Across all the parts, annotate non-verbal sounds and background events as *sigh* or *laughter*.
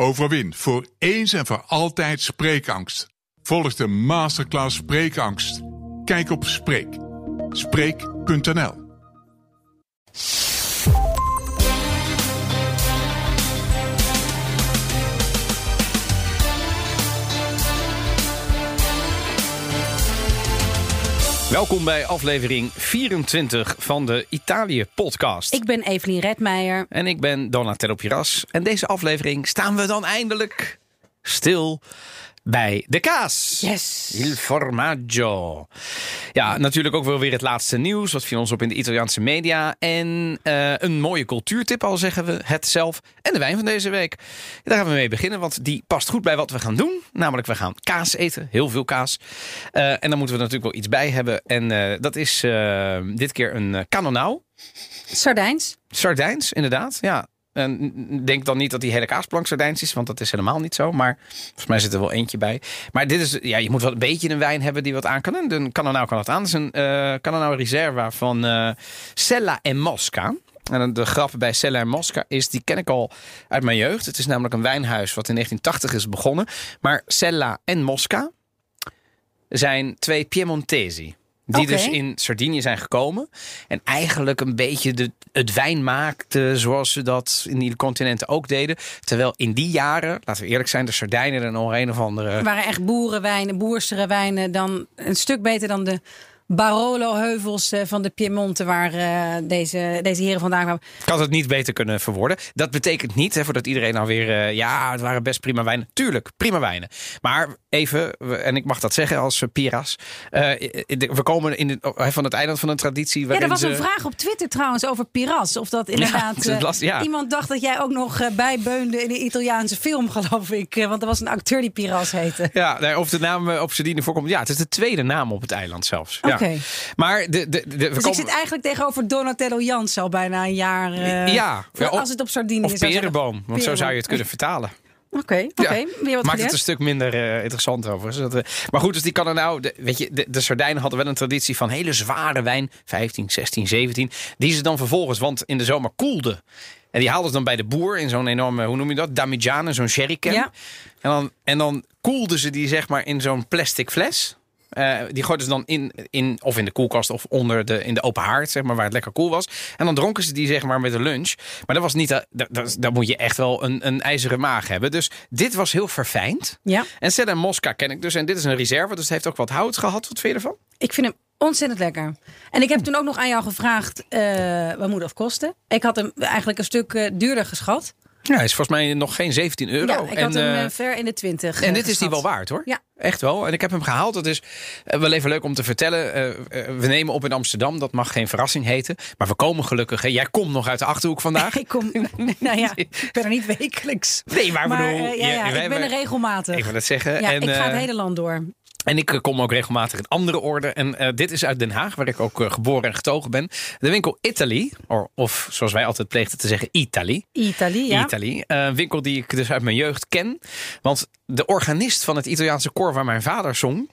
Overwin voor eens en voor altijd spreekangst. Volg de masterclass Spreekangst. Kijk op Spreek. Spreek.nl Welkom bij aflevering 24 van de Italië-podcast. Ik ben Evelien Redmeijer. En ik ben Donatello Piras. En deze aflevering staan we dan eindelijk stil bij de kaas. Yes. Il formaggio. Ja, natuurlijk ook wel weer het laatste nieuws. Wat viel ons op in de Italiaanse media. En eh, een mooie cultuurtip, al zeggen we het zelf. En de wijn van deze week. Daar gaan we mee beginnen, want die past goed bij wat we gaan doen. Namelijk, we gaan kaas eten. Heel veel kaas. Eh, en dan moeten we natuurlijk wel iets bij hebben. En eh, dat is dit keer een uh, canonau. Sardijns. Sardijns, inderdaad. Ja, en denk dan niet dat die hele kaasplank sardijns is, want dat is helemaal niet zo. Maar volgens mij zit er wel eentje bij. Maar dit is, ja, je moet wel een beetje een wijn hebben die wat aan kan. En dan kan nou kan het aan. Dat is een uh, reserva van uh, Sella en Mosca. En de grap bij Sella en Mosca is, die ken ik al uit mijn jeugd. Het is namelijk een wijnhuis wat in 1980 is begonnen. Maar Sella en Mosca zijn twee Piemontesi. Die dus in Sardinië zijn gekomen. En eigenlijk een beetje de, het wijn maakten zoals ze dat in die continenten ook deden. Terwijl in die jaren, laten we eerlijk zijn, de Sardijnen er nog een of andere... Het waren echt boerenwijnen, boersere wijnen. Dan een stuk beter dan de Barolo-heuvels eh, van de Piemonte waar eh, deze, deze heren vandaan kwamen. Ik had het niet beter kunnen verwoorden. Dat betekent niet, hè, voordat iedereen nou weer... eh, ja, het waren best prima wijnen. Tuurlijk, prima wijnen. Maar even, en ik mag dat zeggen als Piras. we komen in de, oh, van het eiland van een traditie Ja, er was een vraag op Twitter trouwens over Piras. Of dat inderdaad... *laughs* ja. Iemand dacht dat jij ook nog bijbeunde in een Italiaanse film, geloof ik. Want er was een acteur die Piras heette. Ja, of de naam op Sardinië voorkomt. Ja, het is de tweede naam op het eiland zelfs. Ja. Maar de, de, de, Dus ik zit eigenlijk tegenover Donatello Jans al bijna een jaar. eh, Ja, voor- ja, of- als het op Sardinië Of zou zijn. perenboom, want zo zou je het kunnen vertalen. Oké, oké. Ja, Maakt het een stuk minder eh, interessant over. Zodat we- maar goed, dus die kan er nou. De, weet je, de, de Sardijnen hadden wel een traditie van hele zware wijn, 15, 16, 17. Die ze dan vervolgens, want in de zomer koelden. En die haalden ze dan bij de boer in zo'n enorme, hoe noem je dat? Damigiane, zo'n sherrycan. Ja. En, dan, en dan koelden ze die zeg maar in zo'n plastic fles. Eh, die gooiden ze dan in, in, of in de koelkast of onder de, in de open haard, zeg maar, waar het lekker koel was. En dan dronken ze die zeg maar met de lunch. Maar dat was niet, dat, dat, dat moet je echt wel een, een ijzeren maag hebben. Dus dit was heel verfijnd. Ja, En Stella Mosca ken ik dus. En dit is een reserve, dus het heeft ook wat hout gehad. Wat vind je ervan? ik vind hem ontzettend lekker. En ik heb toen ook nog aan jou gevraagd eh wat moet het kosten. Ik had hem eigenlijk een stuk eh, duurder geschat. Ja, hij is volgens mij nog geen 17 euro. Ja, ik en, had hem eh, eh, ver in de 20. en dit is die wel waard hoor. Ja. Echt wel. En ik heb hem gehaald. Dat is eh, wel even leuk om te vertellen. Eh, eh, we nemen op in Amsterdam. Dat mag geen verrassing heten. Maar we komen gelukkig. Hè. Jij komt nog uit de achterhoek vandaag. *laughs* Ik kom, *laughs* nou ja, *laughs* ik ben er niet wekelijks. Nee, maar bedoel, eh, ja, ik ben er regelmatig. Ik wil het zeggen. ja, en, ik ga het eh, hele land door. En ik eh, kom ook regelmatig in andere orde. En eh, dit is uit Den Haag, waar ik ook eh, geboren en getogen ben. De winkel Italy, or- of zoals wij altijd pleegden te zeggen, Italy. Italië, ja. Italy. Een winkel die ik dus uit mijn jeugd ken. Want de organist van het Italiaanse koor waar mijn vader zong...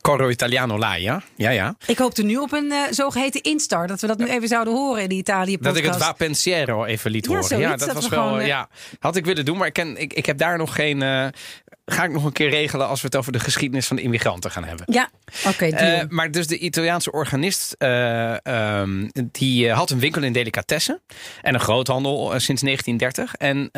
Coro Italiano Laia. Ja, ja. Ik hoopte nu op een eh, zogeheten instar. Dat we dat nu even zouden horen in de Italië Dat ik het podcast. Va Pensiero even liet Ja, horen. zoiets, ja, dat, dat was we wel. gewoon, ja, had ik willen doen, maar ik, ken, ik, ik heb daar nog geen. Ga ik nog een keer regelen als we het over de geschiedenis van de immigranten gaan hebben. Ja, oké. Eh, maar dus de Italiaanse organist, eh, ehm, die eh, had een winkel in delicatessen. En een groothandel sinds 1930. En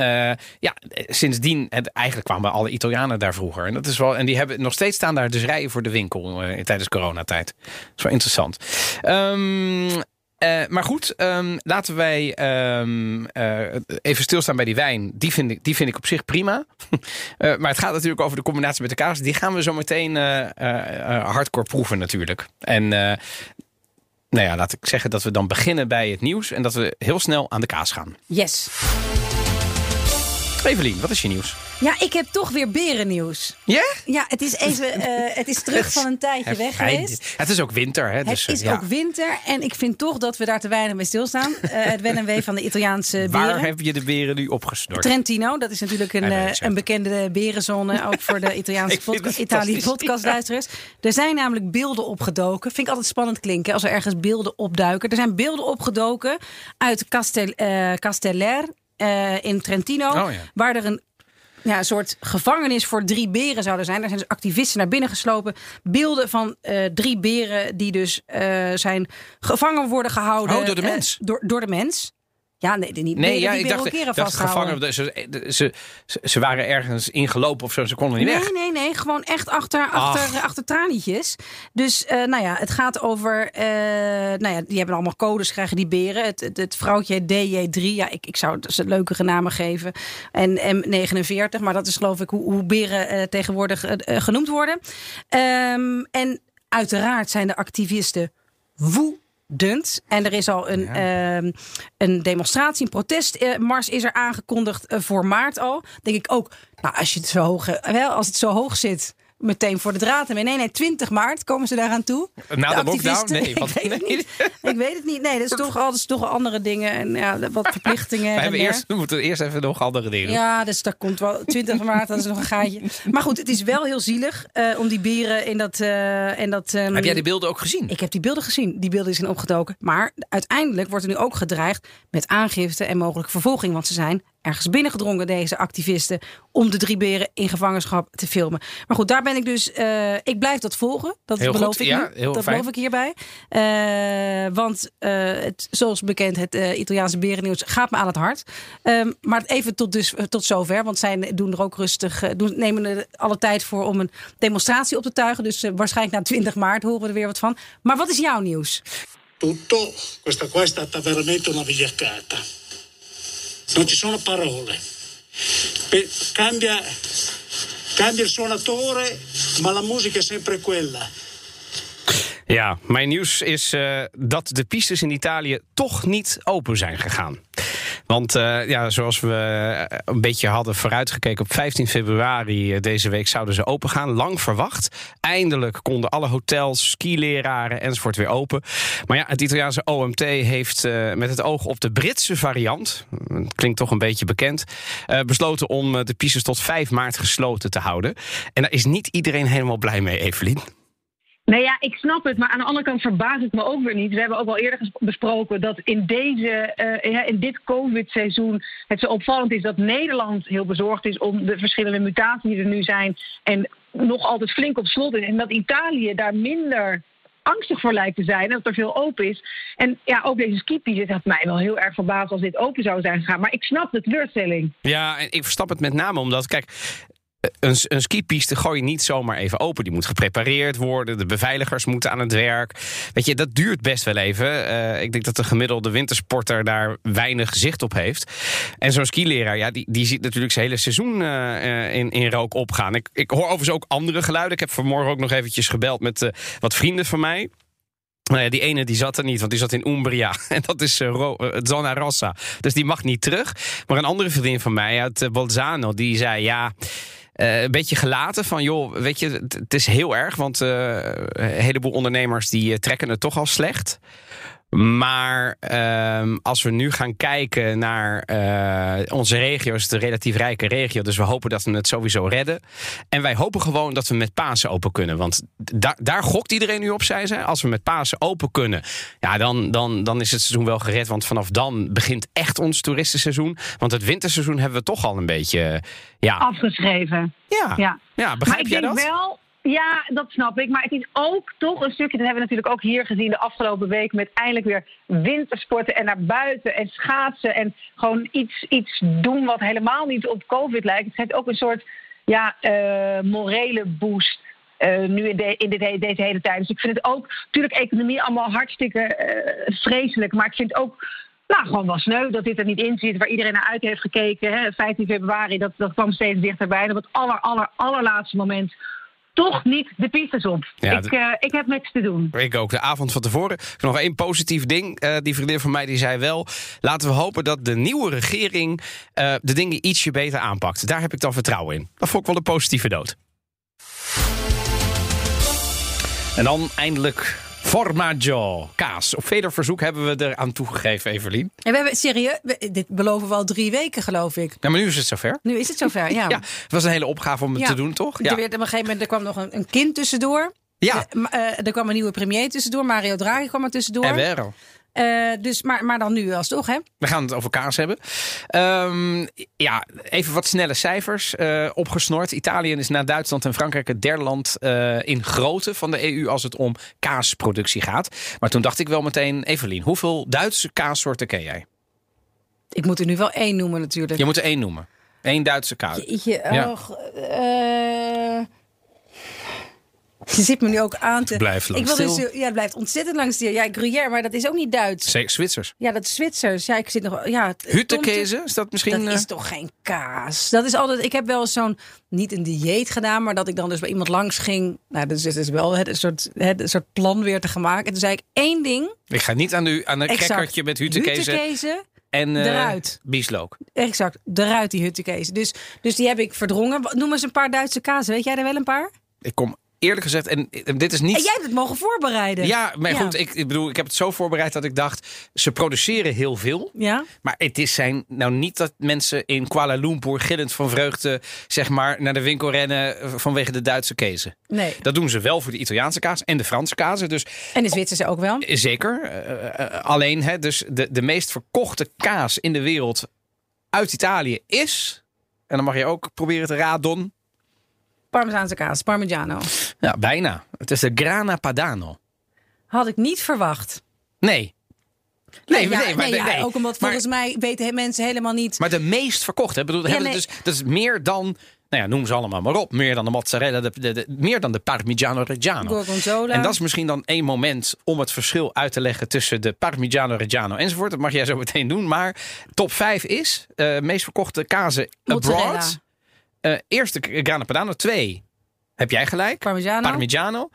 ja, sindsdien, het, eigenlijk kwamen alle Italianen daar vroeger. En, dat is wel, en die hebben nog steeds staan daar dus rijen voor de winkel tijdens coronatijd. Dat is wel interessant. Ehm, eh, maar goed, ehm, laten wij ehm, eh, even stilstaan bij die wijn. Die vind ik, die vind ik op zich prima. *laughs* Eh, maar het gaat natuurlijk over de combinatie met de kaas. Die gaan we zo meteen hardcore proeven natuurlijk. En nou ja, laat ik zeggen dat we dan beginnen bij het nieuws. En dat we heel snel aan de kaas gaan. yes. Evelien, wat is je nieuws? Ja, ik heb toch weer berennieuws. Ja? Ja, het is even, eh, het is terug van een tijdje weg geweest. Het is ook winter, hè? Het Dus, is eh, ja. ook winter en ik vind toch dat we daar te weinig bij stilstaan. Eh het WNW van de Italiaanse Waar beren. heb je de beren nu opgesnord? Trentino, dat is natuurlijk een, een bekende berenzone, ook voor de *laughs* Italiaanse Ik vind podca- het Italië fantastisch. podcastluisteraars. Er zijn namelijk beelden opgedoken. Vind ik altijd spannend klinken als er ergens beelden opduiken. Er zijn beelden opgedoken uit Castel, Eh, in Trentino. Oh, ja. Waar er een ja, een soort gevangenis voor drie beren zouden zijn. Daar zijn dus activisten naar binnen geslopen. Beelden van eh, drie beren die dus eh, zijn gevangen worden gehouden. Oh, door de mens? door, door de mens. Ja, nee, die niet. Nee, ja, ik dacht, keren dacht gevangen. Ze, ze, ze, ze waren ergens ingelopen of zo. Ze konden niet weg. Nee, nee, nee. Gewoon echt achter, achter, achter tranietjes. Dus eh, nou ja, het gaat over... eh, nou ja, die hebben allemaal codes, krijgen die beren. Het, het, het vrouwtje DJ3. Ja, ik, ik zou ze leukere namen geven. En M49. Maar dat is geloof ik hoe, hoe beren eh, tegenwoordig genoemd worden. Ehm, en uiteraard zijn de activisten woedend. En er is al een, ehm, een demonstratie, een protestmars is er aangekondigd eh, voor maart al. Denk ik ook, nou, als, je het zo hoog, eh, wel, als het zo hoog zit, meteen voor de draad. En nee, nee, 20 maart komen ze daaraan toe. Na de lockdown? activisten. Nee, *laughs* wat- ik, weet het nee. niet. ik weet het niet. Nee, dat is *laughs* toch altijd toch andere dingen en ja, wat verplichtingen. *laughs* We, en hebben eerst, we moeten eerst even nog andere dingen. Ja, dus daar komt wel 20 maart, dat is nog een gaatje. Maar goed, het is wel heel zielig eh, om die beren in dat. en dat ehm, Heb jij die beelden ook gezien? ik heb die beelden gezien. Die beelden zijn opgedoken. Maar uiteindelijk wordt er nu ook gedreigd met aangifte en mogelijke vervolging. Want ze zijn ergens binnengedrongen, deze activisten, om de drie beren in gevangenschap te filmen. Maar goed, daar ben ik dus. eh, ik blijf dat volgen. Dat Heel beloof goed, ik ja, nu. heel dat fijn. beloof ik hierbij. Eh, want eh, het, zoals bekend, het eh, Italiaanse berennieuws gaat me aan het hart. Ehm, maar even tot, dus, tot zover. Want zij doen er ook rustig. doen, nemen er alle tijd voor om een demonstratie op te tuigen. Dus waarschijnlijk na 20 maart horen we er weer wat van. Maar wat is jouw nieuws? Tutto, questa qua è stata veramente una vigliaccata. Non ci sono parole. Pe- cambia, cambia il suonatore, ma la musica è sempre quella. Ja, mijn nieuws is eh, dat de pistes in Italië toch niet open zijn gegaan. Want eh, ja, zoals we eh, een beetje hadden vooruitgekeken, op 15 februari eh, deze week zouden ze open gaan. Lang verwacht. Eindelijk konden alle hotels, skileraren enzovoort weer open. Maar ja, het Italiaanse OMT heeft met het oog op de Britse variant, klinkt toch een beetje bekend, besloten om de pistes tot 5 maart gesloten te houden. En daar is niet iedereen helemaal blij mee, Evelien. Nee, ja, ik snap het. Maar aan de andere kant verbaast het me ook weer niet. We hebben ook al eerder besproken dat in, deze, eh, in dit COVID-seizoen het zo opvallend is dat Nederland heel bezorgd is om de verschillende mutaties die er nu zijn. En nog altijd flink op slot is. En dat Italië daar minder angstig voor lijkt te zijn. En dat er veel open is. En ja, ook deze skipies, het had mij wel heel erg verbaasd als dit open zou zijn gegaan. Maar ik snap de teleurstelling. Ja, ik verstap het met name omdat, kijk, een, een skipiste gooi je niet zomaar even open. Die moet geprepareerd worden, de beveiligers moeten aan het werk. Weet je, dat duurt best wel even. Eh, ik denk dat de gemiddelde wintersporter daar weinig zicht op heeft. En zo'n skileraar, ja, die, die ziet natuurlijk zijn hele seizoen eh, eh, in, in rook opgaan. Ik, ik hoor overigens ook andere geluiden. Ik heb vanmorgen ook nog eventjes gebeld met eh, wat vrienden van mij. Nou ja, die ene die zat er niet, want die zat in Umbria. *laughs* En dat is eh, eh, Zona Rossa. Dus die mag niet terug. Maar een andere vriendin van mij uit eh, Bolzano, die zei ja. Eh, een beetje gelaten van, joh, weet je, het, is heel erg, want eh, een heleboel ondernemers die eh, trekken het toch al slecht. Maar ehm, als we nu gaan kijken naar eh, onze regio, is het een relatief rijke regio. Dus we hopen dat we het sowieso redden. En wij hopen gewoon dat we met Pasen open kunnen. Want da daar gokt iedereen nu op, zei ze. Als we met Pasen open kunnen, ja, dan, dan, dan is het seizoen wel gered. Want vanaf dan begint echt ons toeristenseizoen. Want het winterseizoen hebben we toch al een beetje. Ja, Afgeschreven. ja, Ja. ja. Maar begrijp ik jij denk dat? wel, ja, dat snap ik. Maar het is ook toch een stukje, dat hebben we natuurlijk ook hier gezien de afgelopen week, met eindelijk weer wintersporten en naar buiten en schaatsen en gewoon iets, iets doen wat helemaal niet op COVID lijkt. Het geeft ook een soort ja, eh, morele boost. eh, nu in, de, in de- deze hele tijd. Dus ik vind het ook, natuurlijk, economie allemaal hartstikke eh, vreselijk. Maar ik vind ook nou, gewoon wel sneu dat dit er niet in zit, waar iedereen naar uit heeft gekeken. Hè. 15 februari, dat, dat kwam steeds dichterbij. En op het aller, aller, allerlaatste moment toch niet de pistes op. Ja, ik, eh, ik heb niks te doen. Ik ook, de avond van tevoren. Nog één positief ding. Eh, die vriendin van mij die zei wel... laten we hopen dat de nieuwe regering eh, de dingen ietsje beter aanpakt. Daar heb ik dan vertrouwen in. Dat vond ik wel een positieve dood. En dan eindelijk formaggio, kaas. Op veder verzoek hebben we er aan toegegeven, Evelien. En we hebben serieus, we- dit beloven we al drie weken, geloof ik. Ja, maar nu is het zover. Nu is het zover, ja. *laughs* Ja, het was een hele opgave om het Ja. te doen, toch? Er, Ja. werd, op een gegeven moment er kwam nog een, een kind tussendoor. ja. Eh, eh, er kwam een nieuwe premier tussendoor. Mario Draghi kwam er tussendoor. En Eh, dus, maar, maar dan nu alsnog, hè? We gaan het over kaas hebben. Ehm, ja, even wat snelle cijfers uh, opgesnord. Italië is na Duitsland en Frankrijk het derde land uh, in grootte van de EU als het om kaasproductie gaat. Maar toen dacht ik wel meteen, Evelien, hoeveel Duitse kaassoorten ken jij? Ik moet er nu wel één noemen natuurlijk. Je moet er één noemen. Eén Duitse kaas. Je, je, ja. Je zit me nu ook aan te... Blijf lang ik wil dus, Ja, het blijft ontzettend lang stil. Ja, Gruyère, maar dat is ook niet Duits. Zeker, Zwitsers. Ja, dat is Zwitsers. Ja, ik zit nog... Ja, Huttekezen, is dat misschien... Dat is toch geen kaas? Dat is altijd... Ik heb wel zo'n... Niet een dieet gedaan, maar dat ik dan dus bij iemand langs ging. Nou, dus het is wel het, een, soort, het, een soort plan weer te maken. En toen zei ik één ding. Ik ga niet aan, u, aan een crackertje met huttekezen. Huttekezen. En uh, bieslook. Exact, eruit die huttekezen. Dus, dus die heb ik verdrongen. Noem eens een paar Duitse kazen. Weet jij er wel een paar? Ik kom eerlijk gezegd, en dit is niet. En jij hebt het mogen voorbereiden. Ja, maar goed, ik, ik, bedoel, ik heb het zo voorbereid dat ik dacht, ze produceren heel veel. Ja. Maar het is zijn nou niet dat mensen in Kuala Lumpur gillend van vreugde, zeg maar, naar de winkel rennen vanwege de Duitse kezen. Nee. Dat doen ze wel voor de Italiaanse kaas en de Franse kazen. Dus, en de Zwitserse ook wel. Zeker. Uh, uh, alleen, hè, dus de, de meest verkochte kaas in de wereld uit Italië is, en dan mag je ook proberen te raden, Parmezaanse kaas, Parmigiano. Ja, bijna. Het is de Grana Padano. Had ik niet verwacht. Nee. Nee, nee, nee, maar, nee, ja, ook omdat volgens mij weten mensen helemaal niet. Maar de meest verkocht, hè? Bedoel, ja, dus, dat is meer dan. Nou ja, noem ze allemaal maar op. Meer dan de mozzarella, de, de, de, meer dan de Parmigiano Reggiano. Gorgonzola. En dat is misschien dan één moment om het verschil uit te leggen tussen de Parmigiano Reggiano enzovoort. Dat mag jij zo meteen doen. Maar top 5 is uh, meest verkochte kazen abroad. Uh, eerste Grana Padano. Twee, heb jij gelijk. Parmigiano. Parmigiano.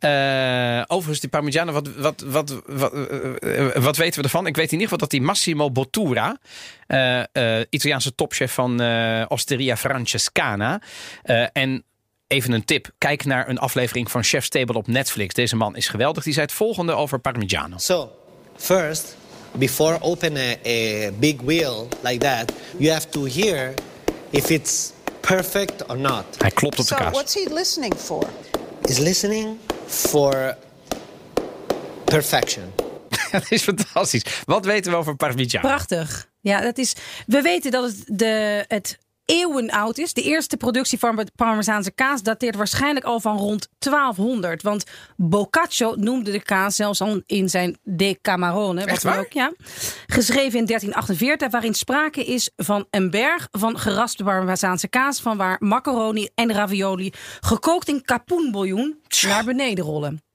Uh, overigens, die Parmigiano, wat, wat, wat, wat, uh, wat weten we ervan? Ik weet in ieder geval dat die Massimo Bottura, Italiaanse topchef van Osteria Francescana. en even een tip, kijk naar een aflevering van Chef's Table op Netflix. Deze man is geweldig. Die zei het volgende over Parmigiano. So, first, before open a, a big wheel like that, you have to hear if it's perfect or not. Hij klopt op de so kaas. what's he listening for? Is listening for perfection. *laughs* dat is fantastisch. Wat weten we over Parmigiano? Prachtig. Ja, dat is. We weten dat het de het eeuwen oud is. De eerste productie van Parmezaanse kaas dateert waarschijnlijk al van rond 1200. Want Boccaccio noemde de kaas zelfs al in zijn De Camarone. Echt waar? Ook, ja. Geschreven in 1348, waarin sprake is van een berg van geraspte Parmezaanse kaas. Van waar macaroni en ravioli gekookt in kapoenbouillon naar beneden rollen.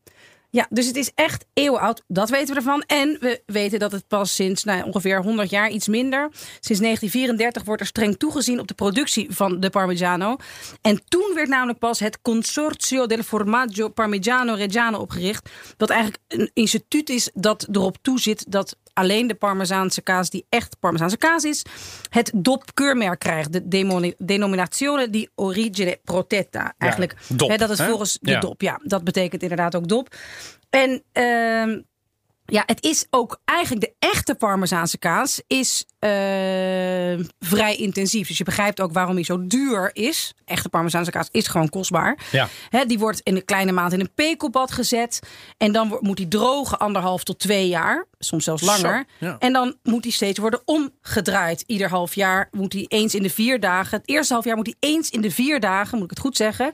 Ja, dus het is echt eeuwenoud. Dat weten we ervan. En we weten dat het pas sinds nou, ongeveer 100 jaar, iets minder. Sinds 1934 wordt er streng toegezien op de productie van de Parmigiano. En toen werd namelijk pas het Consortio del Formaggio Parmigiano Reggiano opgericht. Dat eigenlijk een instituut is dat erop toezit dat alleen de Parmezaanse kaas, die echt Parmezaanse kaas is, het DOP-keurmerk krijgt. De Denominazione di Origine Protetta. Eigenlijk, ja, dop, hè, dat is hè? volgens de Ja. DOP. Ja, dat betekent inderdaad ook DOP. En ehm, ja, het is ook eigenlijk de echte Parmezaanse kaas is eh, vrij intensief. Dus je begrijpt ook waarom hij zo duur is. Echte Parmezaanse kaas is gewoon kostbaar. Ja. Hè, die wordt in een kleine maand in een pekelbad gezet. En dan moet die drogen anderhalf tot twee jaar. Soms zelfs langer. Zo, ja. En dan moet die steeds worden omgedraaid. Ieder half jaar moet hij eens in de vier dagen. Het eerste half jaar moet hij eens in de vier dagen, moet ik het goed zeggen,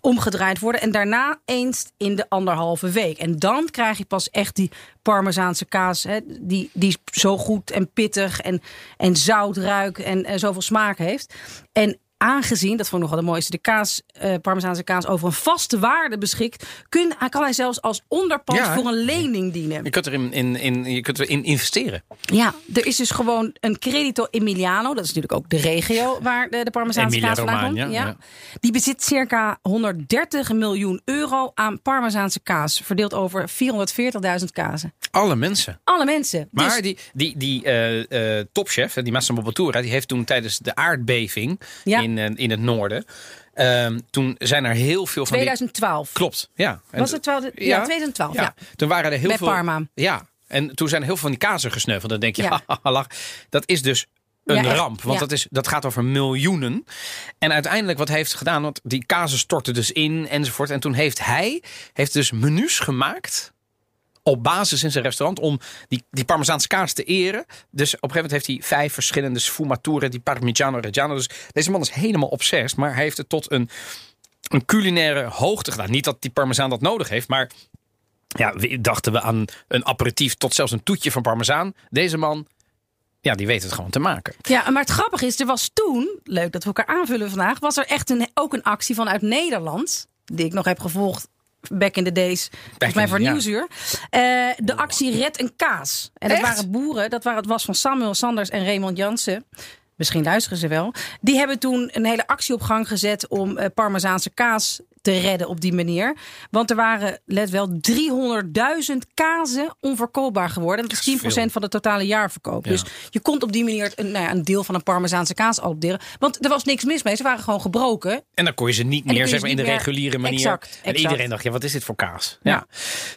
omgedraaid worden. En daarna eens in de anderhalve week. En dan krijg je pas echt die Parmezaanse kaas. Hè, die, die zo goed en pittig en, en zout ruikt en, en zoveel smaak heeft. En aangezien, dat vond ik nog wel de mooiste, de kaas, eh, Parmezaanse kaas over een vaste waarde beschikt, kun, kan hij zelfs als onderpand Ja. voor een lening dienen. Je kunt erin in, in, je kunt erin investeren. Ja, er is dus gewoon een Credito Emiliano. Dat is natuurlijk ook de regio waar de, de Parmezaanse Emilia kaas vandaan komt. Ja. Die bezit circa 130 miljoen euro aan Parmezaanse kaas. Verdeeld over 440.000 kazen. Alle mensen. Alle mensen. Maar Dus- die, die, die eh, eh, topchef, die Massimo Bottura, die heeft toen tijdens de aardbeving Ja. in, eh, in het noorden. ehm, toen zijn er heel veel van 2012. die... Klopt, ja. En- Was het wel de- ja, 2012, ja. Toen waren er heel Bij veel... Parma. Ja, en toen zijn er heel veel van die kazen gesneuveld. Dan denk je, Ja. *laughs* lach. Dat is dus een Ja, ramp. Want Ja. dat, is, dat gaat over miljoenen. En uiteindelijk, wat heeft hij gedaan? Want die kazen stortten dus in enzovoort. En toen heeft hij heeft dus menus gemaakt op basis in zijn restaurant om die, die Parmezaanse te eren. Dus op een gegeven moment heeft hij vijf verschillende sfumature di Parmigiano Reggiano. Dus deze man is helemaal obsessed, maar hij heeft het tot een, een culinaire hoogte gedaan. Niet dat die Parmezaan dat nodig heeft, maar ja, we- dachten we aan een aperitief tot zelfs een toetje van Parmezaan. Deze man, ja, die weet het gewoon te maken. Ja, maar het grappige is, er was toen, leuk dat we elkaar aanvullen vandaag, was er echt een, ook een actie vanuit Nederland, die ik nog heb gevolgd back in the days, volgens mij voor ja. Nieuwsuur. Eh, de actie Red een Kaas. En dat Echt? waren boeren, dat waren, het was van Samuel Sanders en Raymond Jansen. Misschien luisteren ze wel. Die hebben toen een hele actie op gang gezet om eh, Parmezaanse kaas te redden op die manier. Want er waren, let wel, 300.000 kazen onverkoopbaar geworden. Dat is 10% veel. van de totale jaarverkoop. Ja. Dus je kon op die manier een, nou ja, een deel van een Parmezaanse kaas adopteren. Want er was niks mis mee. Ze waren gewoon gebroken. En dan kon je ze niet meer, zeg ze maar, in de reguliere manier. Exact, En iedereen dacht, ja, wat is dit voor kaas? Ja.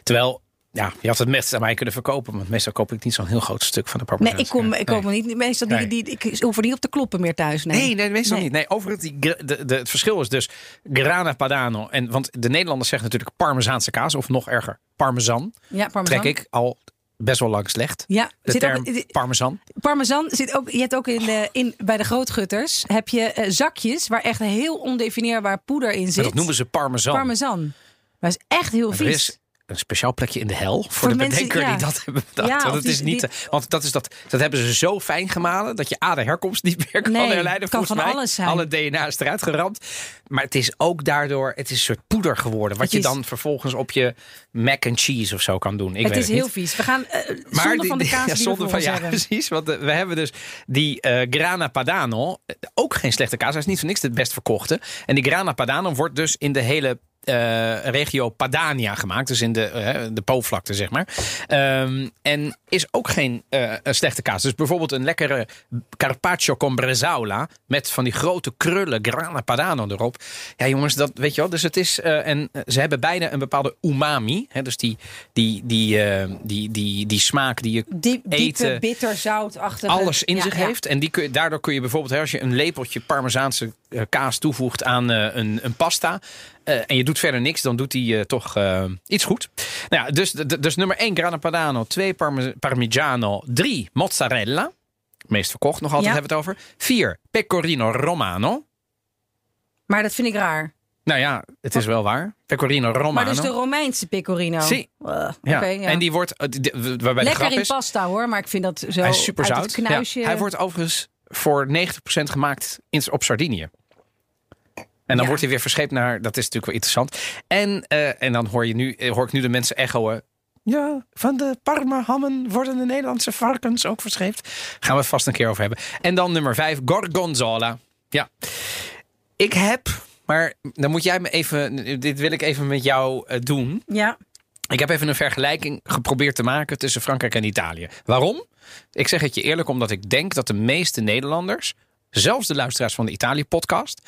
Terwijl, ja, je had het best aan mij kunnen verkopen. Want meestal koop ik niet zo'n heel groot stuk van de Nee, Parmezaanse ik kom, ik Nee. kom er niet. Meestal die, Nee. die, ik hoef er niet op te kloppen meer thuis. Nee, Nee, nee, meestal Nee. niet. Nee, overigens, die, de, de, het verschil is dus Grana Padano. En, want de Nederlanders zeggen natuurlijk Parmezaanse kaas, of nog erger, Parmesan. Ja, parmesan. Trek ik al best wel lang slecht. Ja, De zit term ook, Parmesan. parmesan zit ook. Je hebt ook in, de, in bij de grootgutters heb je eh, zakjes waar echt heel ondefinieerbaar poeder in Maar zit. dat noemen ze Parmesan. parmesan. Dat is echt heel Maar vies. Een speciaal plekje in de hel voor, de mensen, bedenker ja. die dat hebben bedacht. Ja, want, het die- is niet, die- want dat, is dat, dat hebben ze zo fijn gemalen dat je A, de herkomst niet meer kan Nee, herleiden. het kan volgens van mij. alles zijn. Alle DNA is eruit geramd. Maar het is ook daardoor, het is een soort poeder geworden. Wat Het je is- dan vervolgens op je mac and cheese of zo kan doen. Ik het weet is het heel niet. vies. We gaan eh Maar zonde die- van de kaas ja, die we zonde voor van, ja, precies. Want eh, we hebben dus die eh, Grana Padano. Ook geen slechte kaas. Hij is niet voor niks de best verkochte. En die Grana Padano wordt dus in de hele eh, regio Padania gemaakt. Dus in de, eh, de Po-vlakte, zeg maar. Ehm, en is ook geen eh, slechte kaas. Dus bijvoorbeeld een lekkere carpaccio con bresaola. Met van die grote krullen Grana Padano erop. Ja, jongens, dat weet je wel. Dus het is. en ze hebben beide een bepaalde umami. Hè, dus die, die, die, eh, die, die, die smaak die je Diep, diepe, bitter, zoutachtige. alles in Ja, zich ja. heeft. En die kun, je- daardoor kun je bijvoorbeeld, hè, als je een lepeltje Parmezaanse kaas toevoegt aan eh, een, een pasta. eh, en je doet verder niks, dan doet eh, toch eh, iets goed. Nou ja, dus, dus nummer 1 Grana Padano, 2 Parme- Parmigiano, 3 Mozzarella. Meest verkocht nog altijd Ja. hebben we het over. 4 Pecorino Romano. Maar dat vind ik raar. Nou ja, het is wel waar. Pecorino Romano. Maar dus de Romeinse pecorino. Uh, ja. En die wordt, eh, waarbij de Lekker grap in is, pasta hoor, maar ik vind dat zo Hij is super zout. Hij wordt overigens voor 90% gemaakt in, op Sardinië. En dan Ja. wordt hij weer verscheept naar. Dat is natuurlijk wel interessant. En, eh, en dan hoor, je nu, eh, hoor ik nu de mensen echoen. Ja, van de Parma-hammen worden de Nederlandse varkens ook verscheept. Gaan we het vast een keer over hebben. En dan nummer 5, Gorgonzola. Ja. Ik heb, maar dan moet jij me even. Dit wil ik even met jou eh, doen. Ja, Ik heb even een vergelijking geprobeerd te maken tussen Frankrijk en Italië. Waarom? Ik zeg het je eerlijk omdat ik denk dat de meeste Nederlanders, zelfs de luisteraars van de Italië-podcast,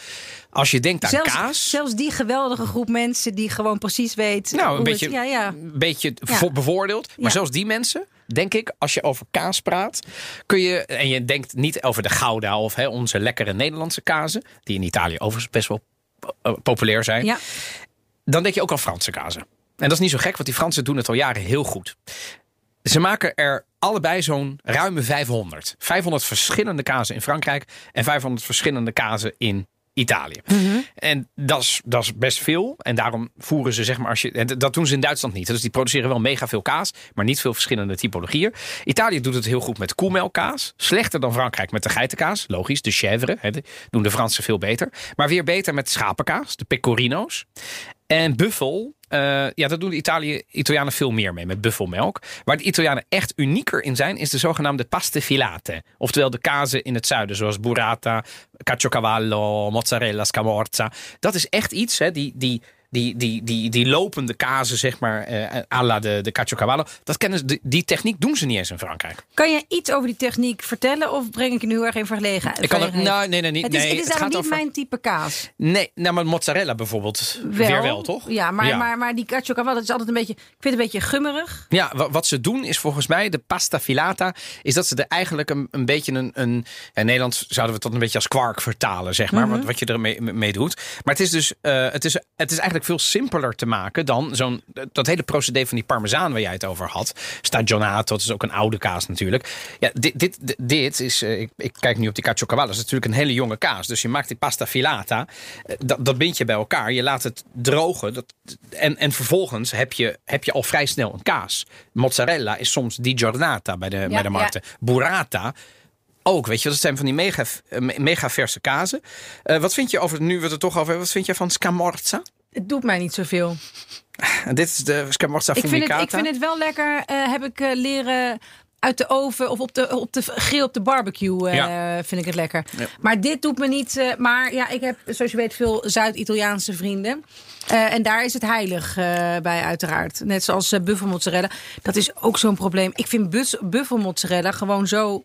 als je denkt aan zelfs, kaas, zelfs die geweldige groep mensen die gewoon precies weet. nou een het- beetje, ja, ja. een beetje Ja. bevoordeeld, maar zelfs die mensen, denk ik, als je over kaas praat, kun je en je denkt niet over de Gouda of hè, onze lekkere Nederlandse kazen, die in Italië overigens best wel eh, populair zijn. dan denk je ook aan Franse kazen. En dat is niet zo gek, want die Fransen doen het al jaren heel goed. Ze maken er allebei zo'n ruime 500. 500 verschillende kazen in Frankrijk en 500 verschillende kazen in Italië. En dat is, dat is best veel. En daarom voeren ze, zeg maar, als je. En dat doen ze in Duitsland niet. Dus die produceren wel mega veel kaas, maar niet veel verschillende typologieën. Italië doet het heel goed met koemelkaas. Slechter dan Frankrijk met de geitenkaas. Logisch, de chèvre. Hè, doen de Fransen veel beter. Maar weer beter met schapenkaas, de pecorino's. En buffel, eh, ja, dat doen de Italië, Italianen veel meer mee met buffelmelk. Waar de Italianen echt unieker in zijn, is de zogenaamde paste filate. Oftewel de kazen in het zuiden, zoals burrata, caciocavallo, mozzarella, scamorza. Dat is echt iets, hè, die, die, die, die, die, die lopende kazen, zeg maar, eh à la de, de caciocavallo. Dat kennen ze, die, die techniek doen ze niet eens in Frankrijk. Kan je iets over die techniek vertellen of breng ik je nu heel erg in verlegenheid? Ik kan het, nou, nee, nee, nee. het is, nee, het is het gaat niet over, mijn type kaas. Nee, nou, maar mozzarella bijvoorbeeld. Weer wel, toch? Ja, maar, Maar, maar die cacio cavallo is altijd een beetje... Ik vind het een beetje gummerig. Ja, wa- wat ze doen is volgens mij de pasta filata. Is dat ze er eigenlijk een, een beetje een. een in Nederland zouden we het tot een beetje als kwark vertalen, zeg maar. wat, wat je ermee mee doet. Maar het is dus. eh, het, is, het is eigenlijk eigenlijk veel simpeler te maken dan zo'n dat hele procedé van die parmezaan waar jij het over had. Stagionato, dat is ook een oude kaas natuurlijk. Ja, dit, dit, dit is, uh, ik, ik, kijk nu op die caciocavallo, dat is natuurlijk een hele jonge kaas. Dus je maakt die pasta filata, uh, dat, dat bind je bij elkaar. Je laat het drogen dat, en, en vervolgens heb je, heb je al vrij snel een kaas. Mozzarella is soms di giornata bij de, Ja, bij de markten. Burrata ook, weet je, dat zijn van die mega, me- mega verse kazen. Eh, wat vind je over, nu we het er toch over hebben, wat vind je van scamorza? Het doet mij niet zoveel. *laughs* En dit is de scamorza Ik vind, het, ik vind het wel lekker, eh, heb ik eh, leren uit de oven of op de, op de grill op de barbecue eh, Ja. vind ik het lekker. Ja. Maar dit doet me niet. eh, maar ja, ik heb zoals je weet veel Zuid-Italiaanse vrienden. Eh, en daar is het heilig eh, bij uiteraard. Net zoals eh, buffelmozzarella. Dat is ook zo'n probleem. Ik vind bus- buffelmozzarella gewoon zo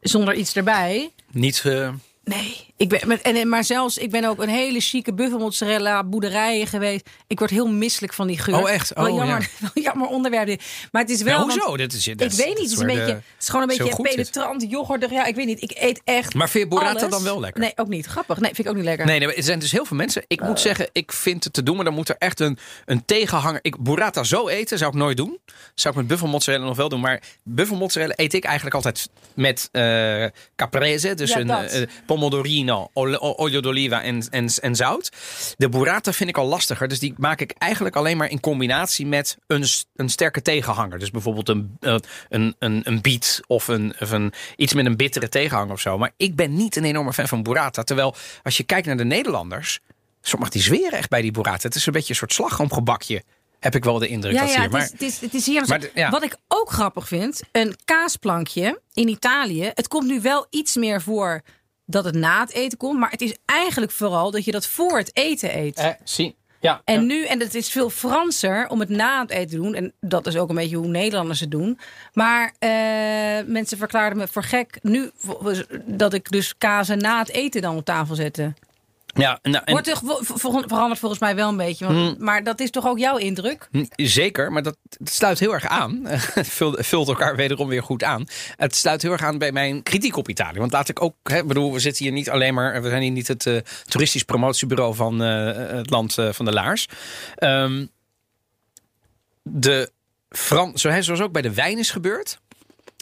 zonder iets erbij. Niet, eh, Nee, ik ben, maar- en, maar zelfs, ik ben ook een hele chique buffelmozzarella boerderijen geweest. Ik word heel misselijk van die geur. Oh, echt? Wel Oh, jammer, ja. *laughs* wel jammer onderwerp. Maar het is wel... ja, hoezo? Dit is, dit ik weet niet, het is, een beetje, de- het is gewoon een beetje penetrant, yoghurtig. Ja, ik weet niet. Ik eet echt Maar vind je burrata alles. dan wel lekker? Nee, ook niet. Grappig. Nee, vind ik ook niet lekker. Nee, nee, er zijn dus heel veel mensen. Ik Eh. moet zeggen, ik vind het te doen, maar dan moet er echt een, een tegenhanger. Ik, burrata zo eten zou ik nooit doen. Zou ik met buffelmozzarella nog wel doen. Maar buffelmozzarella eet ik eigenlijk altijd met eh caprese. Dus Ja, een dat. eh, pomodorino, ol- o- olio d'oliva en, en, en zout. De burrata vind ik al lastiger. Dus die maak ik eigenlijk alleen maar in combinatie met een, een sterke tegenhanger. Dus bijvoorbeeld een, eh, een, een, een biet of, een, of een, iets met een bittere tegenhanger of zo. Maar ik ben niet een enorme fan van burrata. Terwijl als je kijkt naar de Nederlanders, sommigen die zweren echt bij die burrata. Het is een beetje een soort slagroomgebakje. Heb ik wel de indruk Ja, dat ja, hier. het, Maar is, het, is, het is hier. Maar de- ja. Wat ik ook grappig vind, een kaasplankje in Italië. Het komt nu wel iets meer voor dat het na het eten komt. Maar het is eigenlijk vooral dat je dat voor het eten eet. eh, zie. Ja, En ja. nu, en het is veel Franser om het na het eten te doen. En dat is ook een beetje hoe Nederlanders het doen. Maar eh, mensen verklaarden me voor gek nu dat ik dus kazen na het eten dan op tafel zette. Ja nou, en- Wordt veranderd volgens mij wel een beetje. Want, Maar dat is toch ook jouw indruk? Hm, Zeker, maar dat, dat sluit heel erg aan. *laughs* Het vult, elkaar wederom weer goed aan. Het sluit heel erg aan bij mijn kritiek op Italië. Want laat ik ook, hè, bedoel, we zitten hier niet alleen maar. We zijn hier niet het eh, toeristisch promotiebureau van eh, het land eh, van de laars. Ehm, de Fran, zoals ook bij de wijn is gebeurd.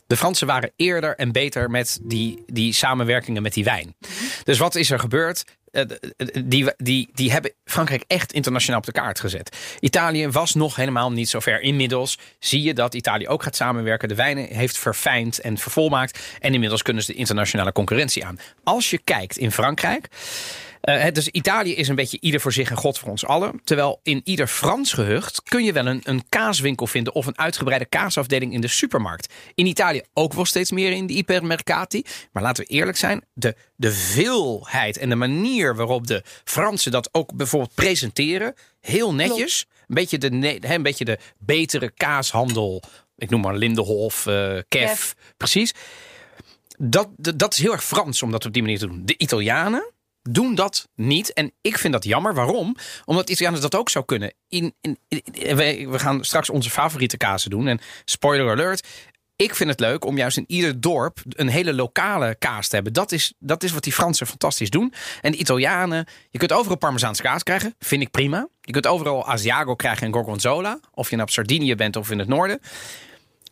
De Fransen waren eerder en beter met die, die samenwerkingen met die wijn. Dus wat is er gebeurd? Eh, Die, die, die hebben Frankrijk echt internationaal op de kaart gezet. Italië was nog helemaal niet zo ver. Inmiddels zie je dat Italië ook gaat samenwerken. De wijnen heeft verfijnd en vervolmaakt. En inmiddels kunnen ze de internationale concurrentie aan. Als je kijkt in Frankrijk. Eh, dus Italië is een beetje ieder voor zich en God voor ons allen. Terwijl in ieder Frans gehucht kun je wel een, een kaaswinkel vinden of een uitgebreide kaasafdeling in de supermarkt. In Italië ook wel steeds meer in de ipermercati. Maar laten we eerlijk zijn, de, de veelheid en de manier waarop de Fransen dat ook bijvoorbeeld presenteren, heel netjes. Een beetje, de, een beetje de betere kaashandel. Ik noem maar Lindenhof, Kef, Kef. precies. Dat, dat, dat is heel erg Frans om dat op die manier te doen. De Italianen doen dat niet. En ik vind dat jammer. Waarom? Omdat Italianen dat ook zou kunnen. In, in, we gaan straks onze favoriete kazen doen. En spoiler alert. Ik vind het leuk om juist in ieder dorp een hele lokale kaas te hebben. Dat is, dat is wat die Fransen fantastisch doen. En de Italianen, je kunt overal Parmezaanse kaas krijgen. Vind ik prima. Je kunt overal Asiago krijgen en Gorgonzola. Of je nou op Sardinië bent of in het noorden.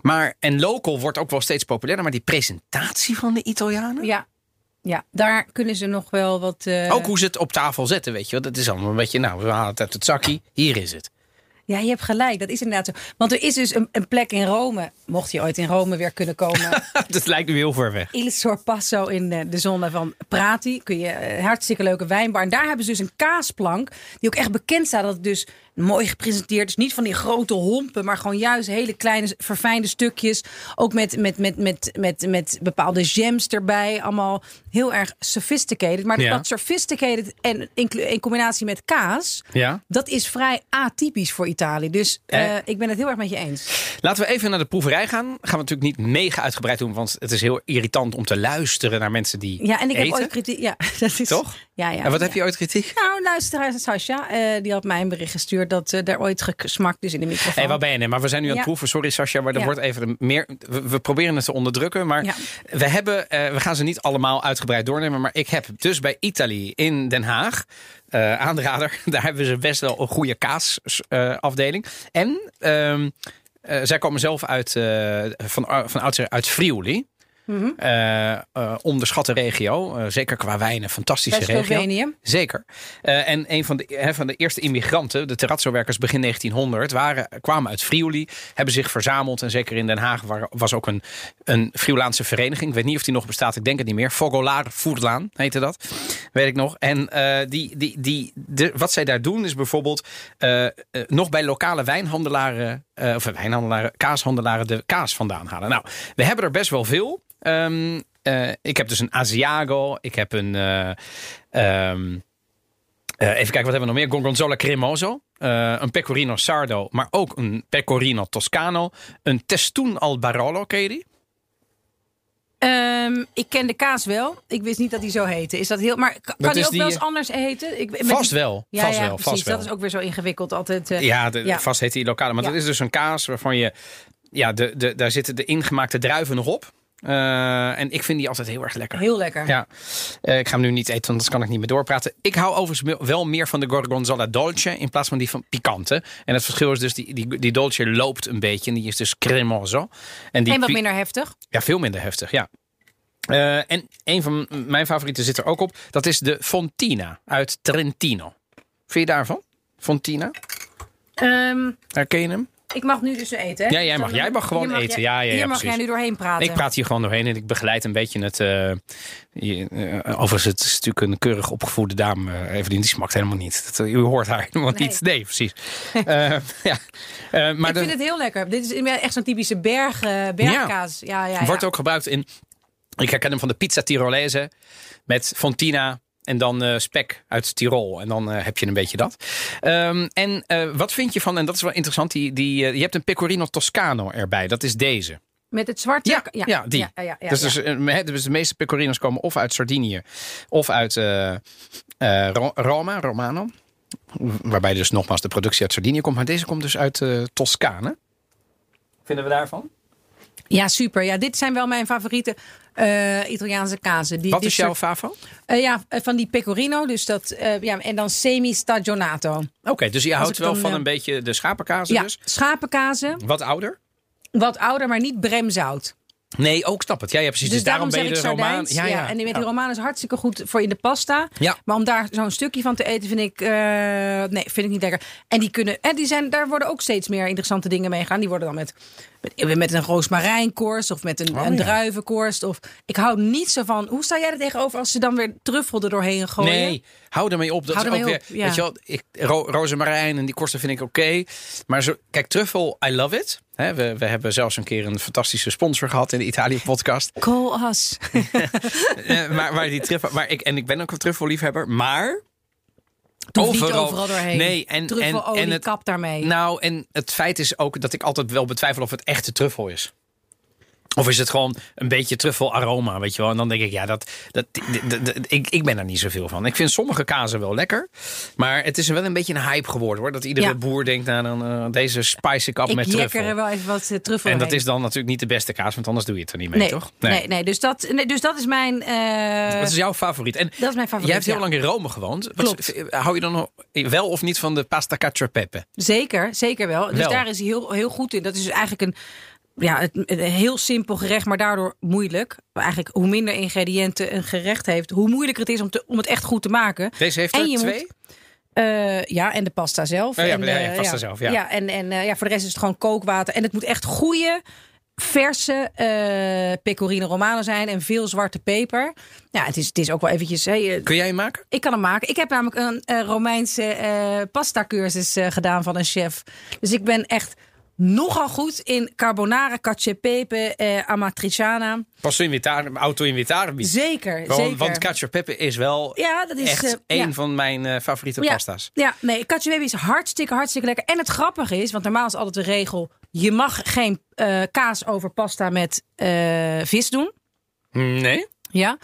Maar, en local wordt ook wel steeds populairder. Maar die presentatie van de Italianen. Ja. Ja, daar kunnen ze nog wel wat. eh, Ook hoe ze het op tafel zetten, weet je wel. Dat is allemaal een beetje, nou, we halen het uit het zakkie. Hier is het. Ja, je hebt gelijk. Dat is inderdaad zo. Want er is dus een, een plek in Rome. Mocht je ooit in Rome weer kunnen komen. *laughs* dat lijkt nu heel ver weg. Il Sorpasso in de, de zone van Prati. Kun je eh, hartstikke leuke wijnbar. En daar hebben ze dus een kaasplank. Die ook echt bekend staat. Dat het dus mooi gepresenteerd is. Niet van die grote hompen. Maar gewoon juist hele kleine verfijnde stukjes. Ook met, met, met, met, met, met bepaalde gems erbij. Allemaal heel erg sophisticated. Maar Ja. dat sophisticated en in, in combinatie met kaas. Ja. Dat is vrij atypisch voor Italië. Dus Eh. eh, ik ben het heel erg met je eens. Laten we even naar de proeverij gaan. Gaan we natuurlijk niet mega uitgebreid doen, want het is heel irritant om te luisteren naar mensen die Ja, en ik eten. heb ooit kritiek. Ja, *laughs* dat is, Toch? Ja, ja. en wat ja. heb je ooit kritiek? Nou, luisteraar Sascha, eh, die had mij een bericht gestuurd dat eh daar ooit gesmakt is in de microfoon. Hé, hey, waar ben je? Nee, maar we zijn nu aan het proeven. Sorry Sascha, maar er wordt even meer. We, we proberen het te onderdrukken, maar we hebben. eh, we gaan ze niet allemaal uitgebreid doornemen. Maar ik heb dus bij Italië in Den Haag Eh, aanrader. *laughs* Daar hebben ze best wel een goede kaasafdeling. en ehm, eh, zij komen zelf uit, eh, van, van oudsher uit Friuli. Eh, eh, onderschatte regio. Eh, zeker qua wijnen, fantastische regio. Slovenië. Zeker. Eh, en een van de, van de eerste immigranten, de terrazzo-werkers begin 1900, waren, kwamen uit Friuli, hebben zich verzameld. En zeker in Den Haag waar- was ook een, een Friulaanse vereniging. Ik weet niet of die nog bestaat, ik denk het niet meer. Fogolar Furlan heette dat, weet ik nog. En die, die, die, de, wat zij daar doen is bijvoorbeeld nog bij lokale wijnhandelaren, eh, of wijnhandelaren, kaashandelaren de kaas vandaan halen. Nou, we hebben er best wel veel. Ehm, eh, ik heb dus een Asiago, ik heb een... eh, ehm, eh, even kijken, wat hebben we nog meer? Gorgonzola Cremoso. een Pecorino Sardo, maar ook een Pecorino Toscano. Een Testoen al Barolo, ken die? Ehm, ik ken de kaas wel. Ik wist niet dat die zo heette. Is dat heel, maar kan Dat die ook die- wel eens anders heten? Ik, Vast wel, Ja, vast ja, wel, vast wel. Dat is ook weer zo ingewikkeld altijd. eh. Ja, de, Ja. vast heet die lokale. Maar dat is dus een kaas waarvan je... Ja, de, de, daar zitten de ingemaakte druiven nog op. Eh, en ik vind die altijd heel erg lekker. Heel lekker. Ja, Eh, ik ga hem nu niet eten, want anders kan ik niet meer doorpraten. Ik hou overigens wel meer van de Gorgonzola Dolce in plaats van die van Picante. En het verschil is dus, die, die, die Dolce loopt een beetje en die is dus cremoso. En, die En wat minder heftig. Ja, veel minder heftig, ja. Eh, en een van mijn favorieten zit er ook op. Dat is de Fontina uit Trentino. Vind je daarvan? Fontina? Ehm, Herken je hem? Ik mag nu dus eten. Hè? Ja, jij mag- jij mag gewoon eten. jij- Ja, ja, ja, hier mag precies. jij nu doorheen praten. Ik praat hier gewoon doorheen en ik begeleid een beetje het... eh, je- eh, overigens, het is natuurlijk een keurig opgevoede dame, eh, Evelien. Die smaakt helemaal niet. Dat, u hoort haar helemaal Nee. niet. Nee, precies. *laughs* Ja. Maar ik de- vind het heel lekker. Dit is echt zo'n typische berg, bergkaas. Ja, ja, ja. Wordt ook gebruikt in. Ik herken hem van de pizza Tirolese met fontina. En dan eh, spek uit Tirol. En dan eh, heb je een beetje dat. Ehm, en eh, wat vind je van, en dat is wel interessant, die, die, je hebt een Pecorino Toscano erbij. Dat is deze. Met het zwarte. Ja, ja, die. Ja, ja, ja, dus, ja. dus, de meeste Pecorino's komen of uit Sardinië of uit eh, eh, Ro- Roma, Romano. Waarbij dus nogmaals de productie uit Sardinië komt. Maar deze komt dus uit eh Toscane. Vinden we daarvan? Ja, super. Ja, dit zijn wel mijn favoriete eh, Italiaanse kazen. Die, Wat is jouw favo? Eh, ja, eh, van die pecorino. Dus dat, ja, en dan semi-stagionato. Oké, dus je houdt wel dan, van een beetje de schapenkazen Ja, dus. schapenkazen. Wat ouder? Wat ouder, maar niet bremzout. Nee, ook snap het. Ja, ja precies. Dus, Dus daarom, daarom ben je de ik Romaan. sardijns. Ja, en die met die romaan is hartstikke goed voor in de pasta. Ja. Maar om daar zo'n stukje van te eten vind ik, nee, vind ik niet lekker. En die kunnen, en die zijn, daar worden ook steeds meer interessante dingen mee gaan. Die worden dan met, met, met een roosmarijnkorst of met een, Oh, een ja. druivenkorst. Of ik hou niet zo van. Hoe sta jij er tegenover als ze dan weer truffel er doorheen gooien? Nee, hou ermee op. Dat Hou is ook weer, op, ja. weet je wel, ik, ro, rozemarijn en die korsten vind ik oké. Maar zo, kijk, truffel, I love it. We, we hebben zelfs een keer een fantastische sponsor gehad in de Italië-podcast. Call us. *laughs* Eh, maar, maar die truffel, maar ik, en ik ben ook een truffelliefhebber, maar... Niet overal doorheen. Nee, en, en, en het, kap daarmee. Nou, en het feit is ook dat ik altijd wel betwijfel of het echte truffel is. Of is het gewoon een beetje truffelaroma, weet je wel? En dan denk ik, ja, dat, dat, dat- dat- ik, ik ben daar niet zoveel van. Ik vind sommige kazen wel lekker. Maar het is wel een beetje een hype geworden, hoor. Dat iedere Ja. boer denkt, nou, dan, eh, deze spicy kap ik met truffel. er wel even wat eh, truffel En dat heen. is dan natuurlijk niet de beste kaas, want anders doe je het er niet mee, nee, toch? Nee, nee, dus, dat, nee, dus dat is mijn. eh, Wat is jouw favoriet? En dat is mijn favoriet. jij hebt heel ja. lang in Rome gewoond. Wat- Klopt. hou je dan nog wel of niet van de pasta cacio pepe? Zeker, zeker wel. Dus Wel. daar is hij heel, heel goed in. Dat is dus eigenlijk een, ja, het, een heel simpel gerecht, maar daardoor moeilijk. Eigenlijk hoe minder ingrediënten een gerecht heeft, hoe moeilijker het is om, te, om het echt goed te maken. Deze heeft En er je twee? Eh, ja, en de pasta zelf. Oh ja, en, ja, eh, ja, pasta zelf, ja. Ja, en, en eh, ja, voor de rest is het gewoon kookwater. En het moet echt goede, verse eh pecorino romano zijn en veel zwarte peper. Ja, het is, het is ook wel eventjes... Hey, eh, Kun jij hem maken? ik kan hem maken. Ik heb namelijk een eh, Romeinse eh pasta cursus eh, gedaan van een chef. Dus ik ben echt nogal goed in carbonara, cacio e pepe, eh, amatriciana. Passo invitare, auto invitare. Zeker, Gewoon, zeker. Want cacio e pepe is wel ja, dat is echt eh, een ja. van mijn eh, favoriete Ja. pasta's. Ja, nee, cacio e pepe is hartstikke, hartstikke lekker. En het grappige is, want normaal is altijd de regel... je mag geen eh, kaas over pasta met vis doen. Nee? Ja.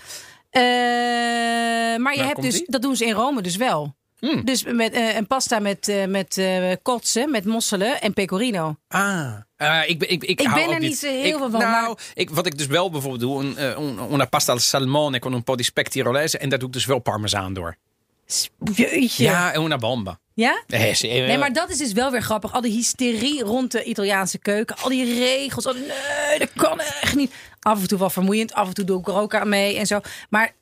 Maar je Nou, hebt dus, dat doen ze in Rome dus wel. Hmm. Dus met eh, een pasta met, eh met eh, kotsen, met mosselen en pecorino. Ah. Eh, ik, ben- ik, ik, Ik hou ben er niet zo heel veel van, Nou, maar- ik, wat ik dus wel bijvoorbeeld doe, een, eh, un- una pasta al salmone con un po' di spec tirolese. En daar doe ik dus wel parmezaan door. Jeetje. Ja, una bomba. Ja? Eh, eh, Nee, maar dat is dus wel weer grappig. Al die hysterie rond de Italiaanse keuken. Al die regels. Al die- nee, dat kan echt niet. Af en toe wel vermoeiend. Af en toe doe ik er ook aan mee en zo. Maar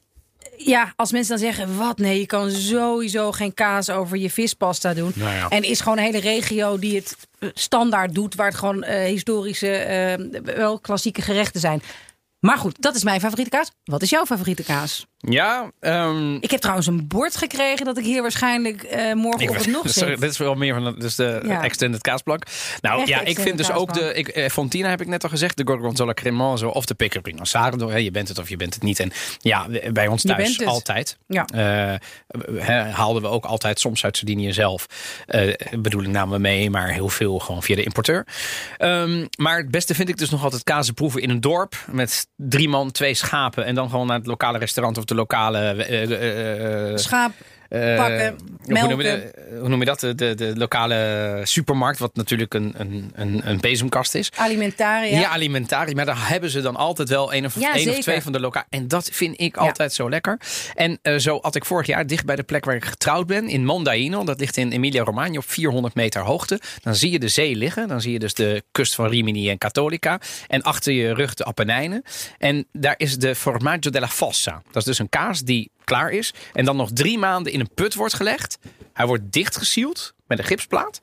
ja, als mensen dan zeggen... wat nee, je kan sowieso geen kaas over je vispasta doen. Nou ja. En is gewoon een hele regio die het eh, standaard doet... waar het gewoon eh, historische, eh, wel klassieke gerechten zijn. Maar goed, dat is mijn favoriete kaas. Wat is jouw favoriete kaas? Ja, ehm, Ik heb trouwens een bord gekregen... dat ik hier waarschijnlijk morgen Ik op het nog *laughs* sorry, zit. dit is wel meer van de, dus de Ja. extended kaasplank. Nou Echt ja, ik vind dus ook de ik, eh, Fontina heb ik net al gezegd, de Gorgonzola Cremoso of de Pecorino Sardo. Hè, je bent het of je bent het niet. En ja, bij ons thuis altijd. Ja. Eh, haalden we ook altijd soms uit Sardinië zelf. Eh bedoeling namen we mee, maar heel veel gewoon via de importeur. Ehm, maar het beste vind ik dus nog altijd kazen proeven in een dorp met drie man, twee schapen en dan gewoon naar het lokale restaurant of de lokale eh, eh, eh, Schaap. Eh, Pakken, hoe, noem je, melken. de- hoe noem je dat? De, de, lokale supermarkt, wat natuurlijk een, een, een, een bezemkast is. Alimentaria. Ja, alimentarie. Maar daar hebben ze dan altijd wel een of, Ja, één of twee van de lokale. En dat vind ik altijd zo lekker. En eh, zo had ik vorig jaar dicht bij de plek waar ik getrouwd ben. In Mondaino. Dat ligt in Emilia-Romagna op 400 meter hoogte. Dan zie je de zee liggen. Dan zie je dus de kust van Rimini en Cattolica. En achter je rug de Appenijnen. En daar is de Formaggio della Fossa. Dat is dus een kaas die klaar is. En dan nog drie maanden in een put wordt gelegd. Hij wordt dichtgesield met een gipsplaat.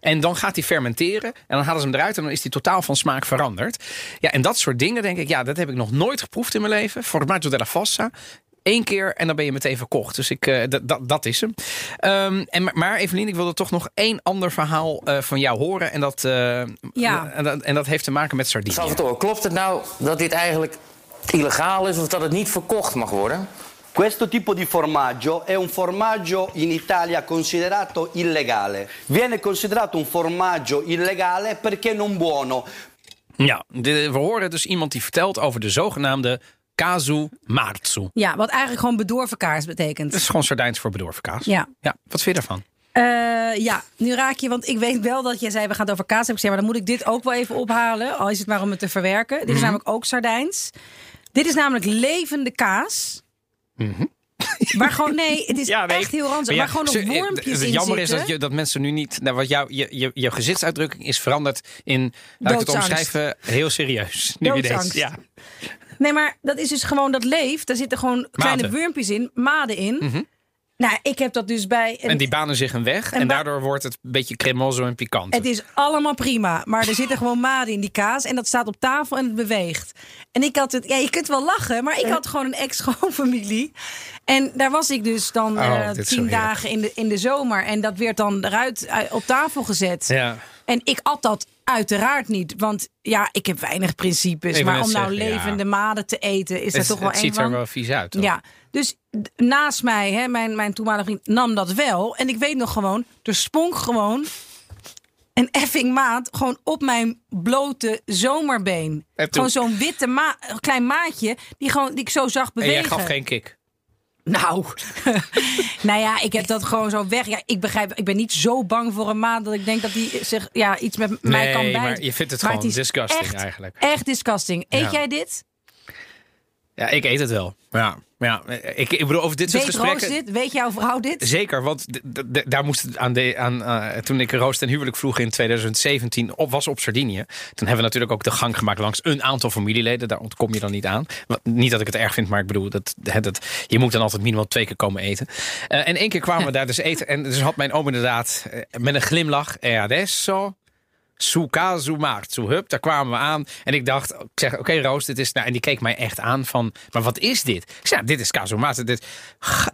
En dan gaat hij fermenteren. En dan halen ze hem eruit. En dan is hij totaal van smaak veranderd. Ja, en dat soort dingen denk ik. Ja, dat heb ik nog nooit geproefd in mijn leven. Formaggio della Fossa. Eén keer en dan ben je meteen verkocht. Dus ik, eh, dat- is hem. Ehm, en, maar- Evelien, ik wilde toch nog één ander verhaal eh, van jou horen. En dat, eh, Ja. en, dat, en dat heeft te maken met Sardinië. Salvatore, klopt het nou dat dit eigenlijk illegaal is of dat het niet verkocht mag worden? Questo tipo di formaggio è un formaggio in Italia considerato illegale. Viene considerato un formaggio illegale perché non buono. Ja, de- we horen dus iemand die vertelt over de zogenaamde casu marzu. Ja, wat eigenlijk gewoon bedorven kaas betekent. Dat is gewoon Sardijns voor bedorven kaas. Ja. ja. Wat vind je daarvan? Eh, ja, nu raak je, want ik weet wel dat jij zei we gaan het over kaas hebben. Maar dan moet ik dit ook wel even ophalen. Al is het maar om het te verwerken. Dit is Mhm. namelijk ook Sardijns. Dit is namelijk levende kaas. *laughs* Maar gewoon, nee, het is Mhm. Ja, nee, echt heel ranzig. maar Maar, ja, gewoon nog wormpjes Het in jammer is dat, je, dat mensen nu niet... Nou, wat jou, je, je, je gezichtsuitdrukking is veranderd in... Laat ik het omschrijven, heel serieus. Nu ja. Nee, maar dat is dus gewoon dat leeft. Daar zitten gewoon kleine wormpjes in, maden in. Nou, ik heb dat dus bij... een- En die banen zich een weg. En daardoor wordt het een beetje cremoso en pikant. Het is allemaal prima, maar er zitten gewoon maden in die kaas en dat staat op tafel en het beweegt. En ik had het, ja, je kunt wel lachen, maar ik had gewoon een ex-schoonfamilie. En daar was ik dus dan Oh, eh, tien dagen in de, in de zomer en dat werd dan eruit uit- op tafel gezet. Ja. En ik at dat uiteraard niet, want ja, ik heb weinig principes. Ik maar om nou zeggen, ja. levende maden te eten, is Het, toch wel het ziet van. er wel vies uit. Ja, dus naast mij, hè, mijn, mijn toenmalige vriend, nam dat wel. En ik weet nog gewoon, er sprong gewoon een effing maat gewoon op mijn blote zomerbeen. En? Gewoon zo'n witte ma klein maatje die, gewoon, die ik zo zag En bewegen. jij gaf geen kick. Nou, *laughs* nou ja, ik heb dat gewoon zo weg. Ja, ik begrijp, ik ben niet zo bang voor een maat dat ik denk dat die zich ja, iets met mij kan bijten. maar je vindt het Maar gewoon is disgusting echt, eigenlijk. Echt disgusting. Eet Ja. jij dit? Ja, ik eet het wel. Ja, ja ik, ik bedoel, over dit soort Weet gesprekken... Roos dit? Weet jouw vrouw dit? Zeker, want daar moest het aan de, aan, eh, toen ik Roos ten huwelijk vroeg in 2017 op, was op Sardinië. Toen hebben we natuurlijk ook de gang gemaakt langs een aantal familieleden. Daar ontkom je dan niet aan. Niet dat ik het erg vind, maar ik bedoel, dat, dat, dat, je moet dan altijd minimaal twee keer komen eten. Eh, en één keer kwamen we *laughs* daar dus eten. En dus had mijn oom inderdaad eh, met een glimlach. E adesso casu marzu. Hup, daar kwamen we aan. En ik dacht, ik zeg, oké Roos, dit is... Nou, en die keek mij echt aan van, maar wat is dit? Ik zei, dit is marzu. Dit,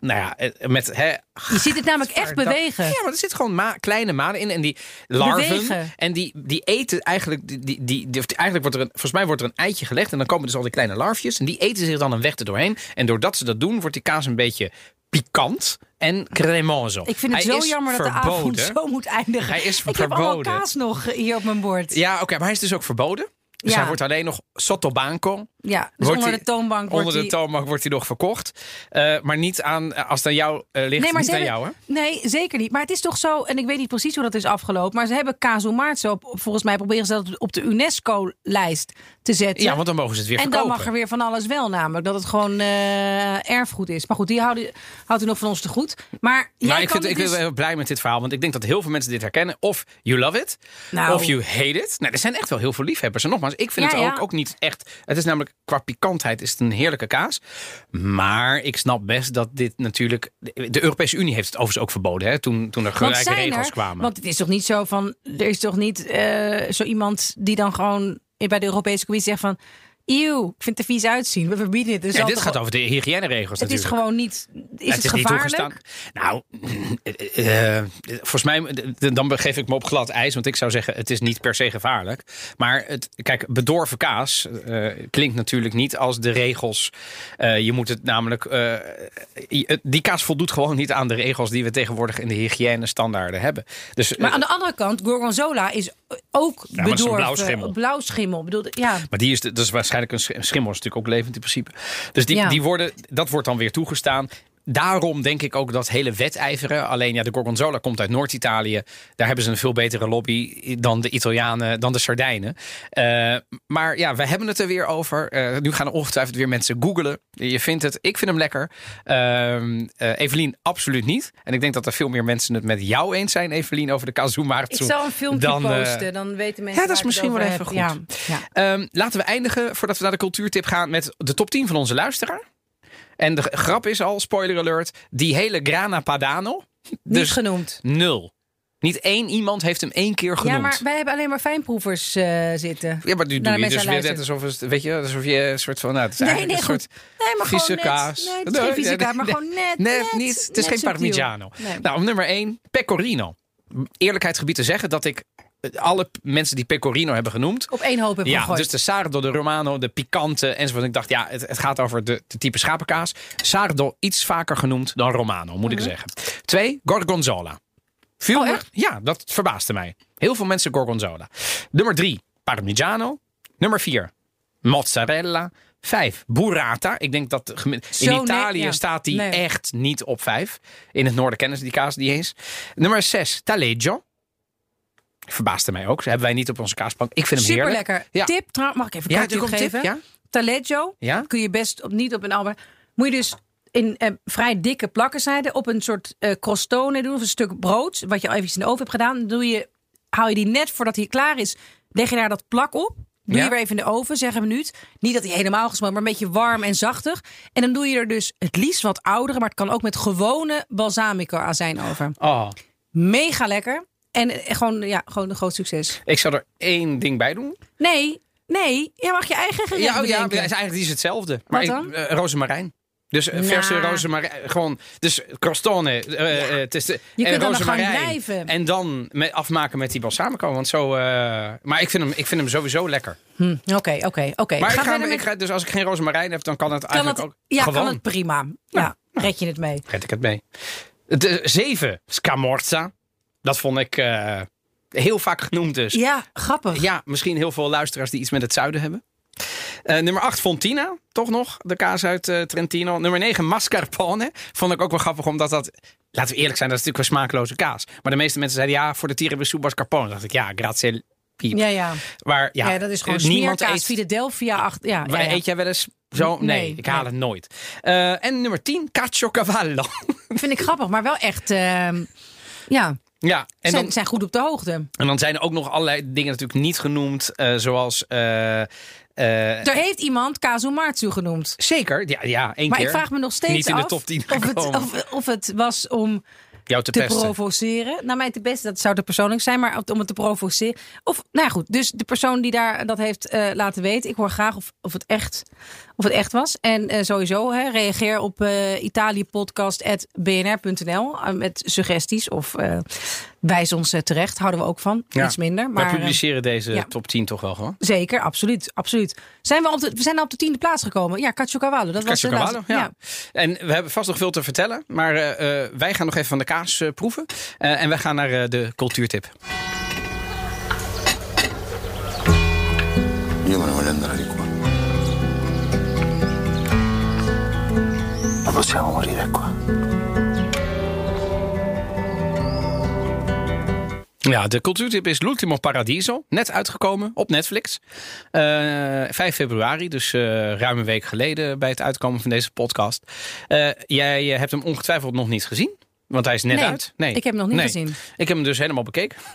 nou ja, eh, met... Hè, Je ziet het namelijk echt bewegen. Ja, maar er zitten gewoon ma- kleine maden in. En die larven. Bewegen. En die, die eten eigenlijk. Die, die, die, die- eigenlijk wordt er een, volgens mij wordt er een eitje gelegd. En dan komen dus al die kleine larfjes. En die eten zich dan een weg er doorheen. En doordat ze dat doen, wordt die kaas een beetje pikant en cremoso. Ik vind het Hij zo jammer dat de avond verboden. *laughs* zo moet eindigen. Hij is ik heb allemaal verboden. kaas nog hier op mijn bord. Ja, oké, maar hij is dus ook verboden. Dus Ja. hij wordt alleen nog sottobanco. Ja, dus Wordt onder de toonbank wordt Onder de toonbank wordt hij nog verkocht. Eh, maar niet aan, als het aan jou eh, ligt, Nee, maar niet aan jou. Hè? Nee, zeker niet. Maar het is toch zo, en ik weet niet precies hoe dat is afgelopen, maar ze hebben Casu Maartse op, volgens mij proberen ze dat op de UNESCO-lijst te zetten. Ja, want dan mogen ze het weer en dan verkopen. mag er weer van alles wel, namelijk dat het gewoon eh, erfgoed is. Maar goed, die houden, houdt u nog van ons te goed. Maar jij Maar ik, vind, ik dus- ben heel blij met dit verhaal. Want ik denk dat heel veel mensen dit herkennen. Of you love it. Nou. Of you hate it. Nou, er zijn echt wel heel veel liefhebbers. En nogmaals, ik vind Ja, het ja. ook, ook niet echt... Het is namelijk, qua pikantheid is het een heerlijke kaas. Maar ik snap best dat dit natuurlijk... De Europese Unie heeft het overigens ook verboden. Hè, toen, toen er gelijke regels er, kwamen. Want het is toch niet zo van. Er is toch niet eh, zo iemand die dan gewoon bij de Europese Commissie zegt van. Eeuw, ik vind het er vies uitzien. We verbieden het. Dus dit gaat over de hygiëneregels Het is natuurlijk. gewoon niet. Is het, is niet gevaarlijk? Nou, eh, eh, volgens mij, eh, dan begeef ik me op glad ijs. Want ik zou zeggen, het is niet per se gevaarlijk. Maar het, kijk, bedorven kaas eh, klinkt natuurlijk niet als de regels. Eh, je moet het namelijk. eh, die kaas voldoet gewoon niet aan de regels die we tegenwoordig in de hygiënestandaarden hebben. Dus, eh, Maar aan de andere kant, gorgonzola is ook een bedorven. blauwschimmel. Blauwschimmel. Ik bedoel, ja. Maar die is, dat is waarschijnlijk een sch- een schimmel, is natuurlijk ook levend in principe. Dus die, Ja. die worden, dat wordt dan weer toegestaan. Daarom denk ik ook dat hele wedijveren. Alleen ja, de Gorgonzola komt uit Noord-Italië. Daar hebben ze een veel betere lobby dan de Italianen, dan de Sardijnen. Eh, maar ja, we hebben het er weer over. Eh, nu gaan ongetwijfeld weer mensen googelen. Je vindt het, ik vind hem lekker. Eh, Evelien, absoluut niet. En ik denk dat er veel meer mensen het met jou eens zijn, Evelien, over de Kazumaartsu. Ik zal een filmpje dan, posten. Dan weten mensen. ja, dat is misschien wel even heb. goed. Ja, ja. Ehm, laten we eindigen, voordat we naar de cultuurtip gaan, met de top 10 van onze luisteraar. En de grap is al, spoiler alert, die hele Grana Padano. Niet Dus genoemd. nul. Niet één iemand heeft hem één keer genoemd. Ja, maar wij hebben alleen maar fijnproevers eh, zitten. Ja, maar nu doe je dus weer net alsof, het, weet je, alsof je een soort van... Nou, het is Nee, eigenlijk nee, een goed. soort Nee, maar vieze gewoon net. kaas. Nee, het is geen vieze kaas, maar gewoon net. Net, net, niet. Het is net geen subtiel. Parmigiano. Nee. Nou, op nummer 1, Pecorino. Eerlijkheid gebied te zeggen dat ik alle mensen die Pecorino hebben genoemd... Op één hoop heb Ja, gegooid. dus de sardo, de romano, de pikante enzovoort. Ik dacht, ja, het, het gaat over de, de type schapenkaas. Sardo iets vaker genoemd dan romano, moet ik zeggen. Twee, gorgonzola. Viel Mhm. Oh, echt? Ja, dat verbaasde mij. Heel veel mensen gorgonzola. Nummer drie, parmigiano. Nummer vier, mozzarella. Vijf, burrata. Ik denk dat Zo, in nee, Italië ja. staat die Nee. echt niet op vijf. In het noorden kennen ze die kaas niet eens. Nummer zes, taleggio. Verbaasde mij ook. Hebben wij niet op onze kaasbank. Ik vind hem Super heerlijk. lekker. Ja. Tip, trouw- mag ik even een Ja, er tip komt geven? tip, ja? Taleggio Ja? kun je best op, niet op een Albert. Moet je dus in eh, vrij dikke plakken snijden. Op een soort eh crostone doen. Of een stuk brood. Wat je al even in de oven hebt gedaan. Dan doe je, haal je die net voordat hij klaar is. Leg je daar dat plak op. Doe Ja. je weer even in de oven, zeg een minuut. Niet dat hij helemaal gesmolten, maar een beetje warm en zachtig. En dan doe je er dus het liefst wat oudere, maar het kan ook met gewone balsamico azijn over. Oh, Mega lekker. En eh, gewoon, ja, gewoon een groot succes. ik zal er één ding bij doen. Nee, nee, je mag je eigen gerecht Ja, oh, ja, bedenken. eigenlijk is hetzelfde. Maar Wat ik- dan? eh, rozemarijn. Dus eh, verse Nou. rozemarijn. Gewoon, dus crostone. eh, eh, het is de, Je en kunt dan nog rozemarijn. gaan blijven. En dan met, afmaken met die balsamico. Want zo, maar ik vind, hem, ik vind hem sowieso lekker. Hm, Oké, oké, oké. Maar ik Ga ik ga, dus als ik geen rozemarijn heb, dan kan het kan eigenlijk het, ook ja, gewoon. kan het prima. Ja, red je het mee. Red ik het mee. De zeven, scamorza. Dat vond ik eh, heel vaak genoemd dus. Ja, grappig. Ja, misschien heel veel luisteraars die iets met het zuiden hebben. Eh, nummer 8, Fontina. Toch nog, de kaas uit eh, Trentino. Nummer 9, mascarpone. Vond ik ook wel grappig, omdat dat... Laten we eerlijk zijn, dat is natuurlijk een smakeloze kaas. Maar de meeste mensen zeiden ja, voor de tiramisu mascarpone. Dacht ik, ja, grazie piep. Ja, ja. Maar ja, Ja, dat is gewoon niemand eet... Philadelphia. Achter, ja, ja. Eet jij wel eens zo? Nee, Nee, ik haal nee. het nooit. En nummer 10, caciocavallo. Vind ik grappig, maar wel echt... ehm, ja, ja, en zijn, dan, zijn goed op de hoogte. en dan zijn er ook nog allerlei dingen natuurlijk niet genoemd. eh, zoals... eh, eh, Er heeft iemand Kazumatsu genoemd. Zeker, ja, ja één Maar keer. ik vraag me nog steeds Niet in de af top 10 of het, of, of het was om Jou te, te provoceren. Nou, mij te best, dat zou te persoonlijk zijn, maar om het te provoceren. Of, nou ja, goed, dus de persoon die daar dat heeft laten weten. Ik hoor graag of, of, het, echt, of het echt was. En eh, sowieso, hè, reageer op eh italiëpodcast.bnr.nl eh, met suggesties of eh, wijs ons terecht. Houden we ook van. Ja. Iets minder. Maar, eh, publiceren deze ja. top 10 toch wel gewoon. Zeker, absoluut, absoluut. Zijn we, op de, we zijn al op de tiende plaats gekomen. Ja, Caciocavallo. Dat was Caciocavallo, laatste. ja. En we hebben vast nog veel te vertellen. Maar eh, eh, wij gaan nog even van de kaas eh, proeven. Eh, en wij gaan naar eh, de cultuurtip. Io me ne voglio andare di qua. Possiamo morire qua. Ja, de cultuurtip is L'Ultimo Paradiso. Net uitgekomen op Netflix. Eh 5 februari, dus eh, ruim een week geleden bij het uitkomen van deze podcast. Eh, jij hebt hem ongetwijfeld nog niet gezien. Want hij is net Nee, uit. ik heb hem nog niet Nee. gezien. Ik heb hem dus helemaal bekeken. *laughs*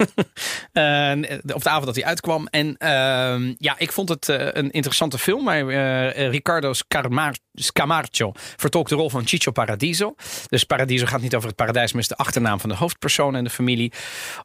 Op de avond dat hij uitkwam. En ehm, ja, ik vond het een interessante film. Maar eh, Ricardo Scarmar- Scamarcio vertolkt de rol van Chicho Paradiso. Dus Paradiso gaat niet over het paradijs, maar is de achternaam van de hoofdpersoon en de familie.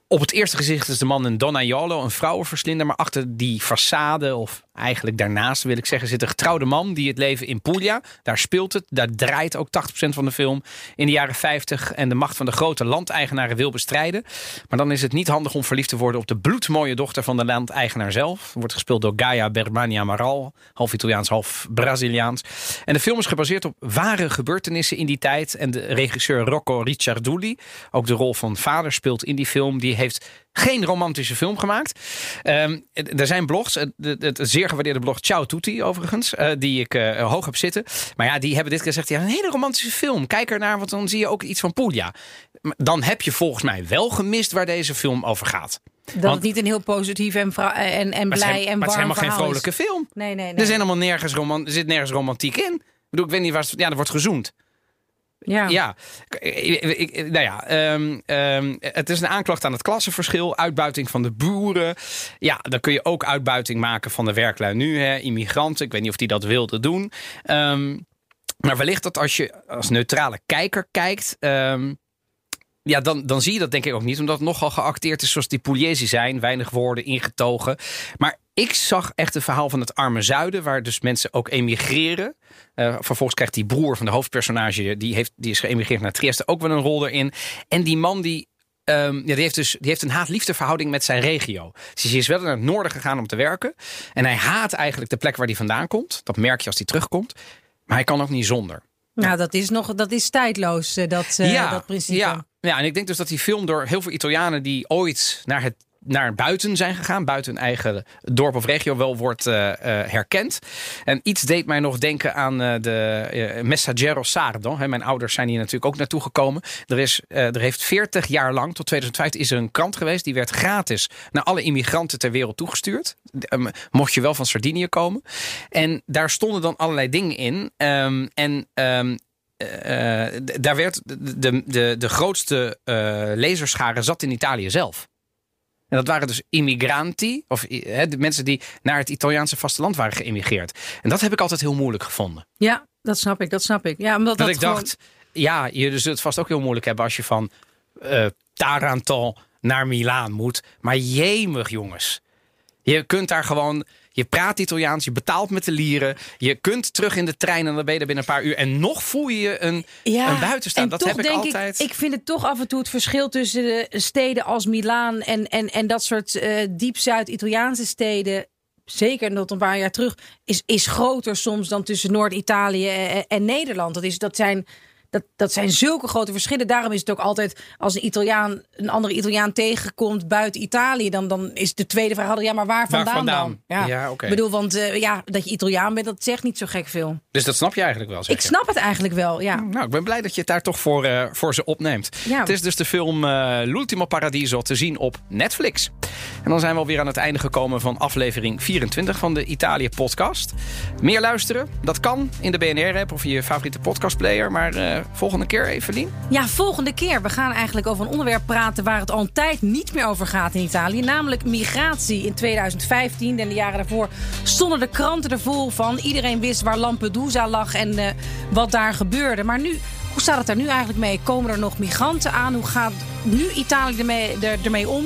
Op het eerste gezicht is de man een Donaiolo, een vrouwenverslinder. Maar achter die façade, of eigenlijk daarnaast wil ik zeggen, zit een getrouwde man die het leven in Puglia. Daar speelt het. Daar draait ook 80% van de film in de jaren 50. En de macht van de grote landeigenaren wil bestrijden. Maar dan is het niet handig om verliefd te worden op de bloedmooie dochter van de landeigenaar zelf. Wordt gespeeld door Gaia Bermania Amaral. Half Italiaans, half Braziliaans. En de film is gebaseerd op ware gebeurtenissen in die tijd. En de regisseur Rocco Ricciardulli, ook de rol van vader, speelt in die film. Die heeft geen romantische film gemaakt. Ehm, er zijn blogs, het, het, zeer gewaardeerde blog Ciao Tutti overigens, eh, die ik eh, hoog heb zitten. Maar ja, die hebben dit keer gezegd, ja, een hele romantische film. Kijk ernaar, want dan zie je ook iets van Puglia. Dan heb je volgens mij wel gemist waar deze film over gaat. Dat Want- het niet een heel positief en, vrou- en, en blij en maar het is warm helemaal geen is. vrolijke film. Nee, nee, nee. Er, is helemaal nergens roman, er zit nergens romantiek in. Ik bedoel, ik weet niet waar... het- Ja, er wordt gezoend. Ja. Ja, ik- ik- ik- nou ja, ehm, ehm, het is een aanklacht aan het klassenverschil, uitbuiting van de boeren. Ja, dan kun je ook uitbuiting maken van de werklui nu, hè, immigranten. Ik weet niet of die dat wilden doen. Ehm, maar wellicht dat als je als neutrale kijker kijkt. Ja, dan, dan zie je dat denk ik ook niet. Omdat het nogal geacteerd is zoals die Pugliesi zijn. Weinig woorden, ingetogen. Maar ik zag echt een verhaal van het arme zuiden. Waar dus mensen ook emigreren. Eh, vervolgens krijgt die broer van de hoofdpersonage. Die, heeft, die is geëmigreerd naar Trieste. Ook wel een rol erin. En die man die... ehm, ja, die, heeft dus, die heeft een haat-liefde verhouding met zijn regio. Dus hij is wel naar het noorden gegaan om te werken. En hij haat eigenlijk de plek waar hij vandaan komt. Dat merk je als hij terugkomt. Maar hij kan ook niet zonder. Nou, dat is nog dat is tijdloos, eh, dat, eh, dat principe. Ja, ja, en ik denk dus dat die film door heel veel Italianen die ooit naar het naar buiten zijn gegaan, buiten hun eigen dorp of regio, wel wordt eh, eh, herkend. En iets deed mij nog denken aan eh, de eh, Messaggero Sardo. Mijn ouders zijn hier natuurlijk ook naartoe gekomen. Er, is, er heeft 40 jaar lang, tot 2005, is er een krant geweest. Die werd gratis naar alle immigranten ter wereld toegestuurd. Ehm, mocht je wel van Sardinië komen. En daar stonden dan allerlei dingen in. Ehm, en ehm, eh, eh, daar werd de, de, de, grootste eh lezerschare zat in Italië zelf. En dat waren dus immigranti, of de mensen die naar het Italiaanse vasteland waren geëmigreerd. En dat heb ik altijd heel moeilijk gevonden. Ja, dat snap ik, dat snap ik. Ja, omdat Dat, dat, ik gewoon- dacht, ja, je zult het vast ook heel moeilijk hebben als je van eh Taranto naar Milaan moet. Maar jemig, jongens. Je kunt daar gewoon. Je praat Italiaans, je betaalt met de lieren. Je kunt terug in de trein en dan ben je er binnen een paar uur. En nog voel je je een, een buitenstaan. en Dat heb ik altijd. Ik, ik vind het toch af en toe het verschil tussen de steden als Milaan en, en, en dat soort eh, diep Zuid-Italiaanse steden. Zeker nog een paar jaar terug, is, is groter soms dan tussen Noord-Italië en, en Nederland. Dat, is, dat, zijn, dat, dat zijn zulke grote verschillen. Daarom is het ook altijd als een Italiaan een andere Italiaan tegenkomt buiten Italië, dan, dan is de tweede vraag ja, maar waar vandaan, vandaan? dan? Ja, oké. Ik bedoel, want eh, ja, dat je Italiaan bent, dat zegt niet zo gek veel. Dus dat snap je eigenlijk wel. Ik je. snap het eigenlijk wel, ja. Nou, ik ben blij dat je het daar toch voor, eh, voor ze opneemt. Ja. Het is dus de film eh L'Ultimo Paradiso te zien op Netflix. En dan zijn we alweer aan het einde gekomen van aflevering 24 van de Italië-podcast. Meer luisteren? Dat kan in de BNR-app of je favoriete podcastplayer. Maar eh, volgende keer, Evelien. Ja, volgende keer. We gaan eigenlijk over een onderwerp praten waar het al een tijd niet meer over gaat in Italië. Namelijk migratie. In 2015 en de jaren daarvoor stonden de kranten er vol van. Iedereen wist waar Lampedusa lag en eh, wat daar gebeurde. Maar nu, hoe staat het daar nu eigenlijk mee? Komen er nog migranten aan? Hoe gaat nu Italië er, ermee om?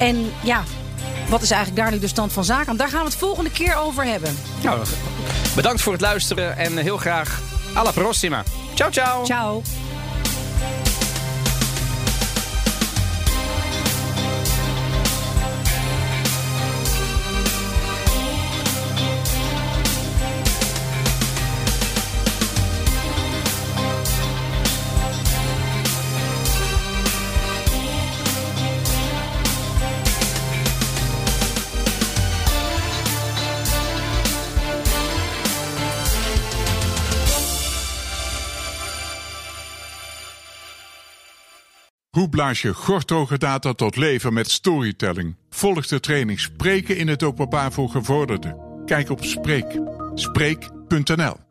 En ja, wat is eigenlijk daar nu de stand van zaken? Daar gaan we het volgende keer over hebben. Nou, bedankt voor het luisteren en heel graag alla prossima. Ciao, ciao. Ciao. Hoe blaas je gorthoge data tot leven met storytelling? Volg de training Spreken in het openbaar voor gevorderden. Kijk op Spreek. Spreek.nl